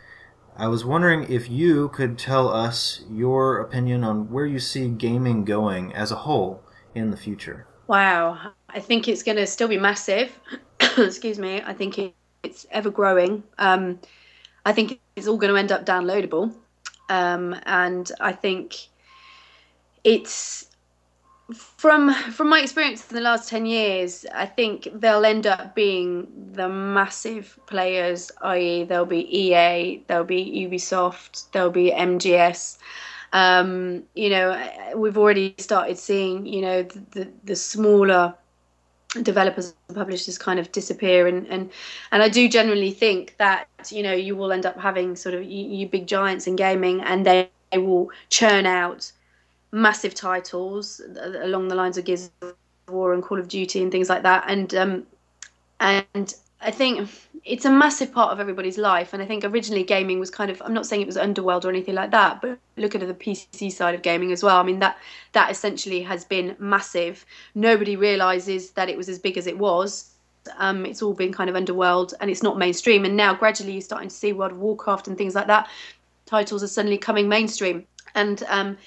I was wondering if you could tell us your opinion on where you see gaming going as a whole in the future. Wow, I think it's going to still be massive. Excuse me. I think it, it's ever growing. Um, I think it's all going to end up downloadable. Um, and I think it's from from my experience in the last 10 years i think they'll end up being the massive players i.e there'll be ea there'll be ubisoft there'll be mgs um, you know we've already started seeing you know the, the, the smaller developers and publishers kind of disappear. And and and I do generally think that you know you will end up having sort of you, you big giants in gaming and they will churn out massive titles along the lines of Gears of War and Call of Duty and things like that. And um and I think it's a massive part of everybody's life. And I think originally gaming was kind of, I'm not saying it was underworld or anything like that, but look at the PC side of gaming as well. I mean, that, that essentially has been massive. Nobody realizes that it was as big as it was. Um, it's all been kind of underworld and it's not mainstream. And now gradually you're starting to see World of Warcraft and things like that. Titles are suddenly coming mainstream. And um,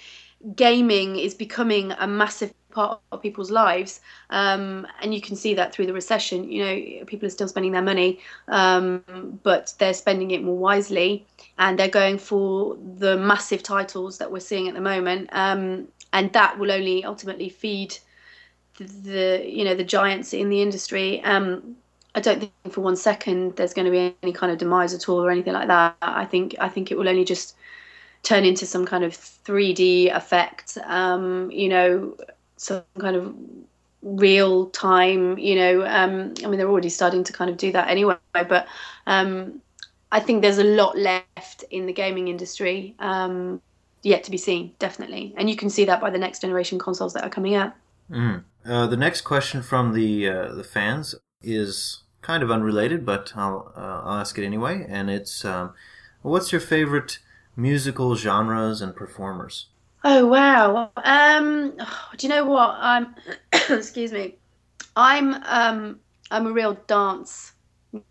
gaming is becoming a massive part of people's lives um, and you can see that through the recession you know people are still spending their money um, but they're spending it more wisely and they're going for the massive titles that we're seeing at the moment um, and that will only ultimately feed the, the, you know the giants in the industry um, I don't think for one second there's going to be any kind of demise at all or anything like that. I think I think it will only just turn into some kind of 3D effect. Um, you know, some kind of real time you know um, i mean they're already starting to kind of do that anyway but um, i think there's a lot left in the gaming industry um, yet to be seen definitely. And you can see that by the next generation consoles that are coming out. Mm. uh, the next question from the uh, the fans is kind of unrelated but i'll uh, i'll ask it anyway and it's um, what's your favorite musical genres and performers Oh wow. Um, do you know what? I'm. excuse me. I'm. Um, I'm a real dance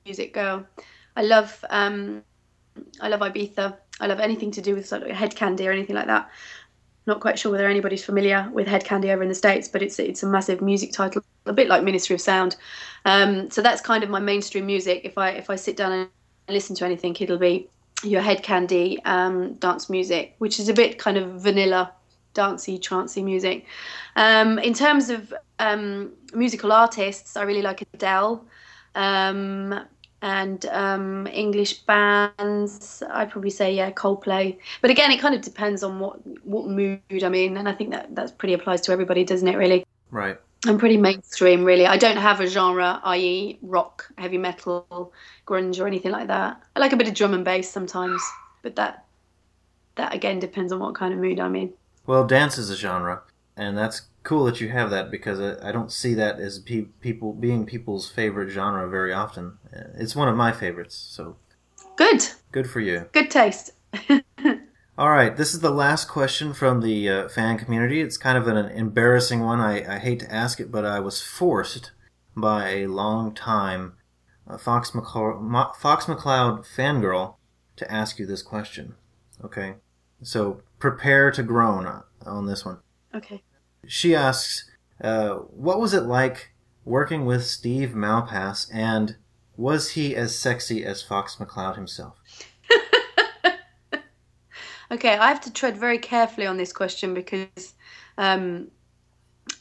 music girl. I love. Um, I love Ibiza. I love anything to do with sort of Hed Kandi or anything like that. Not quite sure whether anybody's familiar with Hed Kandi over in the states, but it's it's a massive music title, a bit like Ministry of Sound. Um, so that's kind of my mainstream music. If I if I sit down and listen to anything, it'll be your Hed Kandi um, dance music, which is a bit kind of vanilla, dancey, trancey music. Um, in terms of um, musical artists, I really like Adele um, and um, English bands. I'd probably say yeah, Coldplay. But again, it kind of depends on what what mood I'm in, and I think that that pretty applies to everybody, doesn't it? Really. Right. I'm pretty mainstream, really. I don't have a genre, i.e., rock, heavy metal, grunge, or anything like that. I like a bit of drum and bass sometimes, but that that again depends on what kind of mood I'm in. Well, dance is a genre, and that's cool that you have that because I, don't see that as pe- people being people's favorite genre very often. Uh, it's one of my favorites, so good. Good for you. Good taste. All right, this is the last question from the uh, fan community. It's kind of an, embarrassing one. I, I, hate to ask it, but I was forced by a long time uh, Fox, McCloud, Fox McCloud fangirl to ask you this question. Okay, so prepare to groan on this one. Okay. She asks, uh, "What was it like working with Steve Malpass, and was he as sexy as Fox McCloud himself?" Okay, I have to tread very carefully on this question because um,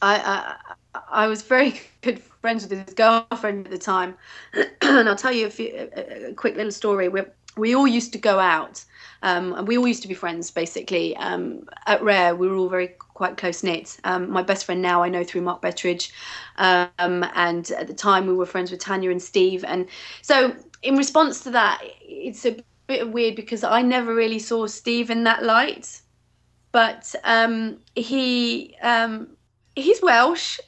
I, I, I was very good friends with his girlfriend at the time, and I'll tell you a, few, a, a quick little story. We we all used to go out, um, and we all used to be friends basically. Um, at Rare, we were all very quite close knit. Um, my best friend now I know through Mark Betteridge, um, and at the time we were friends with Tanya and Steve. And so, in response to that, it's a bit weird because I never really saw Steve in that light, but um, he um, he's Welsh.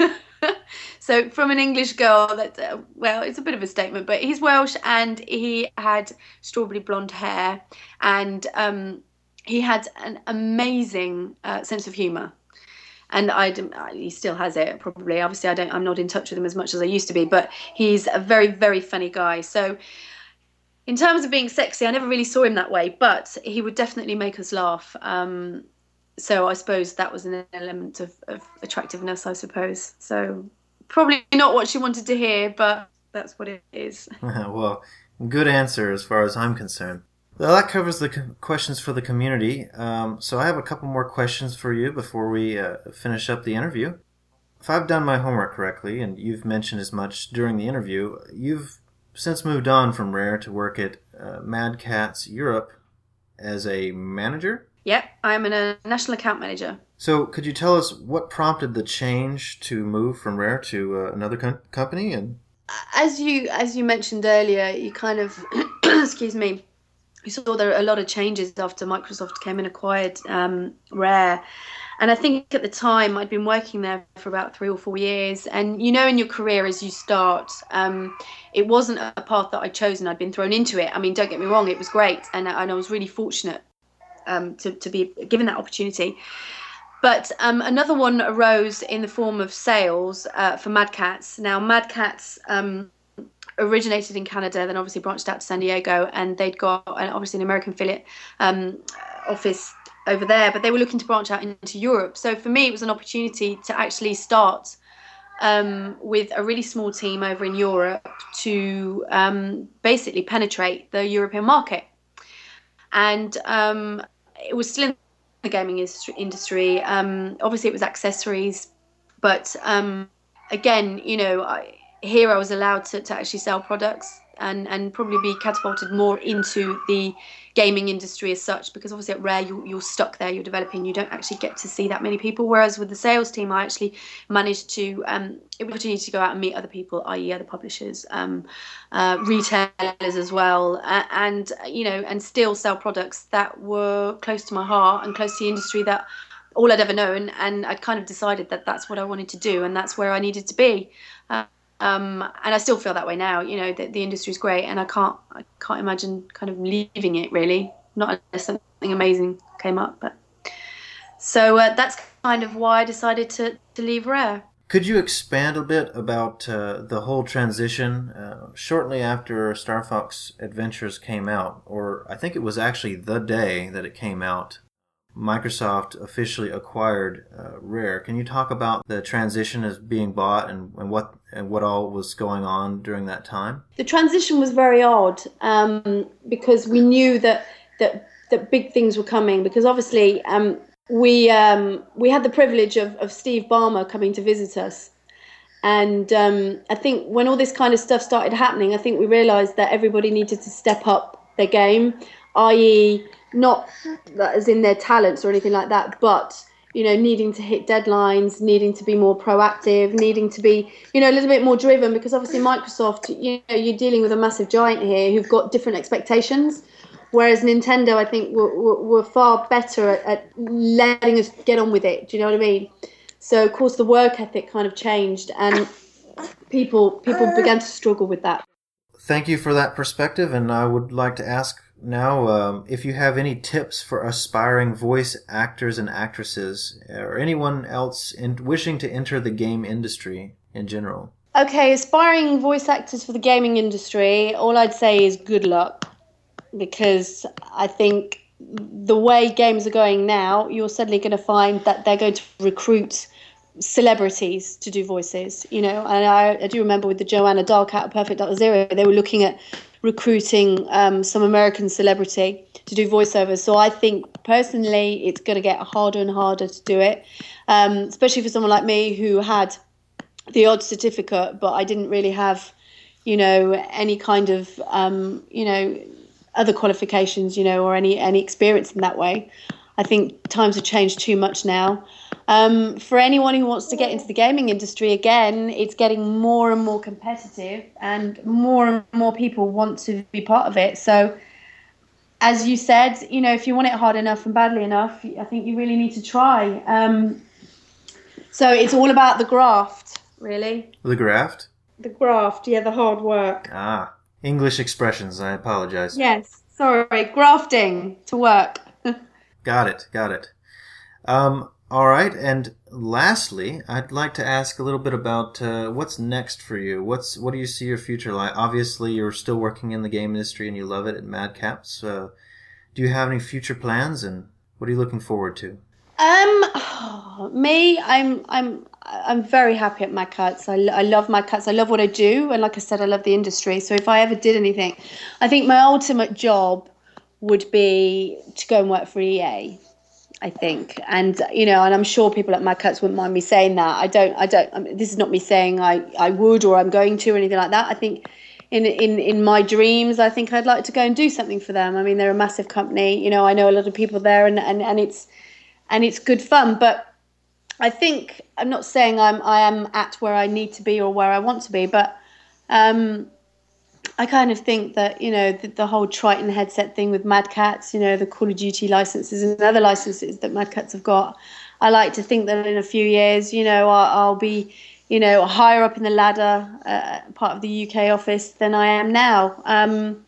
so from an English girl, that uh, well, it's a bit of a statement, but he's Welsh and he had strawberry blonde hair and um, he had an amazing uh, sense of humour. And I, he still has it probably. Obviously, I don't. I'm not in touch with him as much as I used to be, but he's a very, very funny guy. So, in terms of being sexy, I never really saw him that way, but he would definitely make us laugh. Um, so I suppose that was an element of, of attractiveness, I suppose. So probably not what she wanted to hear, but that's what it is. well, good answer as far as I'm concerned. Well, that covers the questions for the community. Um, so I have a couple more questions for you before we uh, finish up the interview. If I've done my homework correctly, and you've mentioned as much during the interview, you've since moved on from Rare to work at uh, Mad Catz Europe as a manager. Yep, I'm a national account manager. So, could you tell us what prompted the change to move from Rare to uh, another com- company? And as you as you mentioned earlier, you kind of excuse me you saw there a lot of changes after Microsoft came and acquired um, Rare. And I think at the time I'd been working there for about three or four years. And you know, in your career as you start, um, it wasn't a path that I'd chosen. I'd been thrown into it. I mean, don't get me wrong, it was great. And, and I was really fortunate um, to, to be given that opportunity. But um, another one arose in the form of sales uh, for Mad Catz. Now, Mad Catz um, originated in Canada, then obviously branched out to San Diego, and they'd got an, obviously an American affiliate um, office over there, but they were looking to branch out into Europe. So for me, it was an opportunity to actually start um, with a really small team over in Europe to um, basically penetrate the European market. And um, it was still in the gaming industry. Um, obviously, it was accessories, but um, again, you know, I, here I was allowed to, to actually sell products and, and probably be catapulted more into the gaming industry as such because obviously at Rare you, you're stuck there, you're developing, you don't actually get to see that many people. Whereas with the sales team, I actually managed to um, opportunity to go out and meet other people, i.e., other publishers, um, uh, retailers as well, uh, and you know, and still sell products that were close to my heart and close to the industry that all I'd ever known, and I'd kind of decided that that's what I wanted to do, and that's where I needed to be. Uh, um, and I still feel that way now. You know, the, the industry is great, and I can't I can't imagine kind of leaving it really. Not unless something amazing came up, but so uh, that's kind of why I decided to to leave Rare. Could you expand a bit about uh, the whole transition? Uh, shortly after Star Fox Adventures came out, or I think it was actually the day that it came out, Microsoft officially acquired uh, Rare. Can you talk about the transition as being bought and, and what and what all was going on during that time? The transition was very odd um, because we knew that that that big things were coming. Because obviously um, we um, we had the privilege of, of Steve Ballmer coming to visit us. And um, I think when all this kind of stuff started happening, I think we realised that everybody needed to step up their game, i.e., not as in their talents or anything like that, but you know, needing to hit deadlines, needing to be more proactive, needing to be, you know, a little bit more driven because obviously Microsoft, you know, you're dealing with a massive giant here who've got different expectations. Whereas Nintendo, I think, were, were, were far better at, at, letting us get on with it. Do you know what I mean? So, of course, the work ethic kind of changed, and people people began to struggle with that. Thank you for that perspective, and I would like to ask now, um, if you have any tips for aspiring voice actors and actresses, or anyone else in, wishing to enter the game industry in general. Okay, aspiring voice actors for the gaming industry, all I'd say is good luck, because I think the way games are going now, you're suddenly going to find that they're going to recruit celebrities to do voices, you know. And I, I do remember with the Joanna Dark out of Perfect Zero, they were looking at recruiting um, some American celebrity to do voiceovers. So I think personally, it's going to get harder and harder to do it, um, especially for someone like me who had the odd certificate, but I didn't really have, you know, any kind of, um, you know, other qualifications, you know, or any any experience in that way. I think times have changed too much now. Um, for anyone who wants to get into the gaming industry, again, it's getting more and more competitive, and more and more people want to be part of it. So, as you said, you know, if you want it hard enough and badly enough, I think you really need to try. Um, so it's all about the graft, really. The graft? The graft, yeah, the hard work. Ah, English expressions. I apologize. Yes, sorry, grafting to work. got it, got it. Um, all right, and lastly, I'd like to ask a little bit about uh, what's next for you. What's what do you see your future like? Obviously, you're still working in the game industry and you love it at Mad Catz. Uh, do you have any future plans, and what are you looking forward to? Um, me, I'm I'm I'm very happy at Mad Catz. I, I love Mad Catz. I love what I do, and like I said, I love the industry. So if I ever did anything, I think my ultimate job would be to go and work for EA. I think, and you know, and I'm sure people at Mad Catz wouldn't mind me saying that. I don't, I don't. I mean, this is not me saying I I would or I'm going to or anything like that. I think. In, in in my dreams, I think I'd like to go and do something for them. I mean, they're a massive company. You know, I know a lot of people there, and, and, and it's and it's good fun. But I think I'm not saying I'm I am at where I need to be or where I want to be, but um, I kind of think that you know the, the, whole Tritton headset thing with Mad Catz, you know the Call of Duty licenses and other licenses that Mad Catz have got. I like to think that in a few years, you know, I'll, I'll be, you know, higher up in the ladder, uh, part of the UK office than I am now. Um,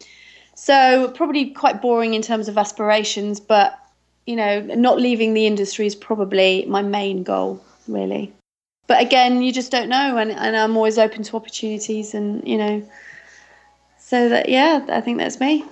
so probably quite boring in terms of aspirations, but you know, not leaving the industry is probably my main goal, really. But again, you just don't know, and, and I'm always open to opportunities, and you know, so that yeah, I think that's me.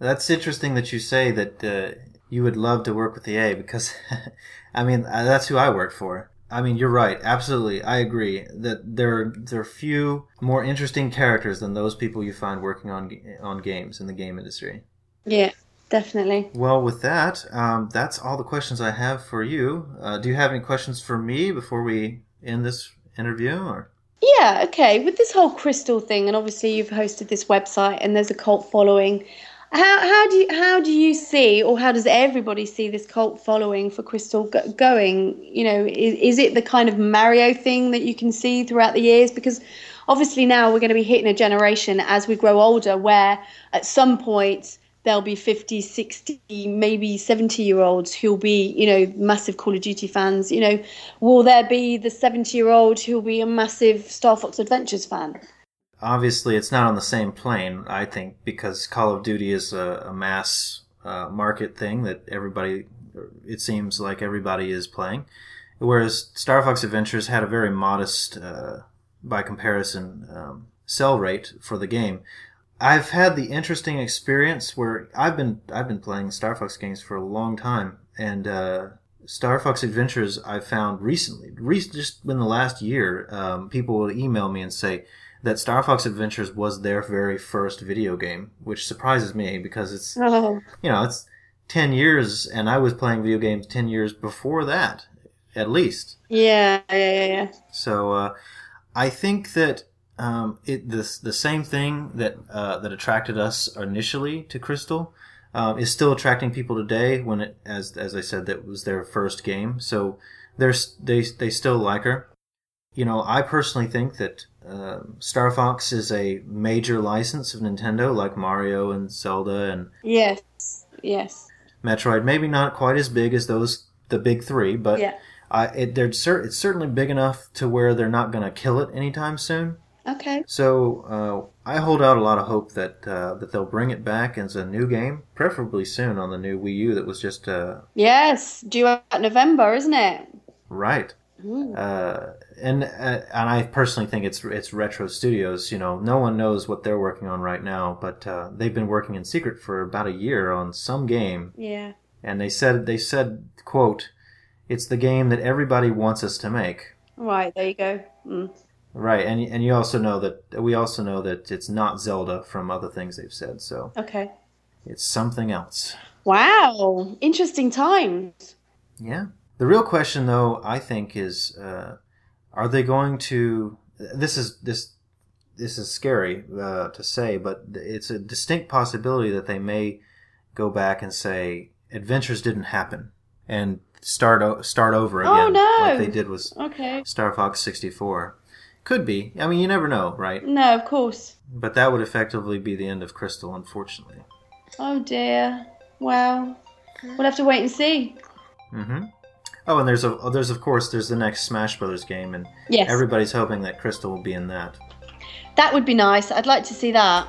That's interesting that you say that uh, you would love to work with EA because, I mean, uh, that's who I work for. I mean, you're right. Absolutely, I agree that there there are few more interesting characters than those people you find working on on games in the game industry. Yeah, definitely. Well, with that, um, that's all the questions I have for you. Uh, do you have any questions for me before we end this interview? Or yeah, okay. With this whole crystal thing, and obviously you've hosted this website, and there's a cult following. How, how do you how do you see, or how does everybody see this cult following for Crystal going? You know, is, is it the kind of Mario thing that you can see throughout the years? Because obviously now we're going to be hitting a generation as we grow older where at some point there'll be 50 60 maybe 70 year olds who'll be you know massive call of duty fans. You know will there be the 70 year old who'll be a massive star fox adventures fan? Obviously it's not on the same plane i think because call of duty is a, a mass uh, market thing that everybody it seems like everybody is playing. Whereas star fox adventures had a very modest uh, by comparison um, sell rate for the game I've had the interesting experience where I've been I've been playing Star Fox games for a long time, and uh, Star Fox Adventures I've found recently, re- just in the last year, um, people will email me and say that Star Fox Adventures was their very first video game, which surprises me because it's oh. you know it's ten years, and I was playing video games ten years before that, at least. Yeah, yeah, yeah. yeah. So uh, I think that um, it the the same thing that uh, that attracted us initially to Crystal uh, is still attracting people today. When it, as as I said, that was their first game, so they're they they still like her. You know, I personally think that uh, Star Fox is a major license of Nintendo, like Mario and Zelda and yes, yes, Metroid. Maybe not quite as big as those the big three, but yeah. I, it, they're it's certainly big enough to where they're not going to kill it anytime soon. Okay. So uh, I hold out a lot of hope that uh, that they'll bring it back as a new game, preferably soon on the new Wii U that was just. Uh, yes, due out November, isn't it? Right. Uh, and uh, and I personally think it's it's Retro Studios. You know, no one knows what they're working on right now, but uh, they've been working in secret for about a year on some game. Yeah. And they said they said quote, "It's the game that everybody wants us to make." Right there you go. Mm. Right, and and you also know that we also know that it's not Zelda from other things they've said. So okay, it's something else. Wow, interesting times. Yeah. The real question, though, I think, is: uh, Are they going to? This is this this is scary uh, to say, but it's a distinct possibility that they may go back and say, adventures didn't happen and start o- start over again. Oh, again no. like they did with Okay. Star Fox 64. Could be. I mean, you never know, right? No, of course. But that would effectively be the end of Crystal, unfortunately. Oh dear. Well, we'll have to wait and see. Mm hmm Oh, and there's a oh, there's of course there's the next Smash Brothers game, and Yes. everybody's hoping that Crystal will be in that. That would be nice. I'd like to see that.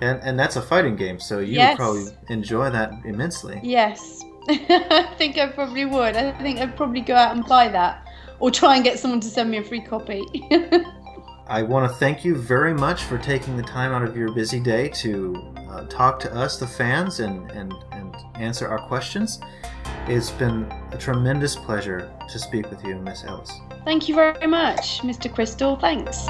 And and that's a fighting game, so you Yes. would probably enjoy that immensely. Yes. I think I probably would. I think I'd probably go out and buy that. Or try and get someone to send me a free copy. I want to thank you very much for taking the time out of your busy day to uh, talk to us, the fans, and, and, and answer our questions. It's been a tremendous pleasure to speak with you, Miss Ellis. Thank you very much, Mr. Crystal. Thanks.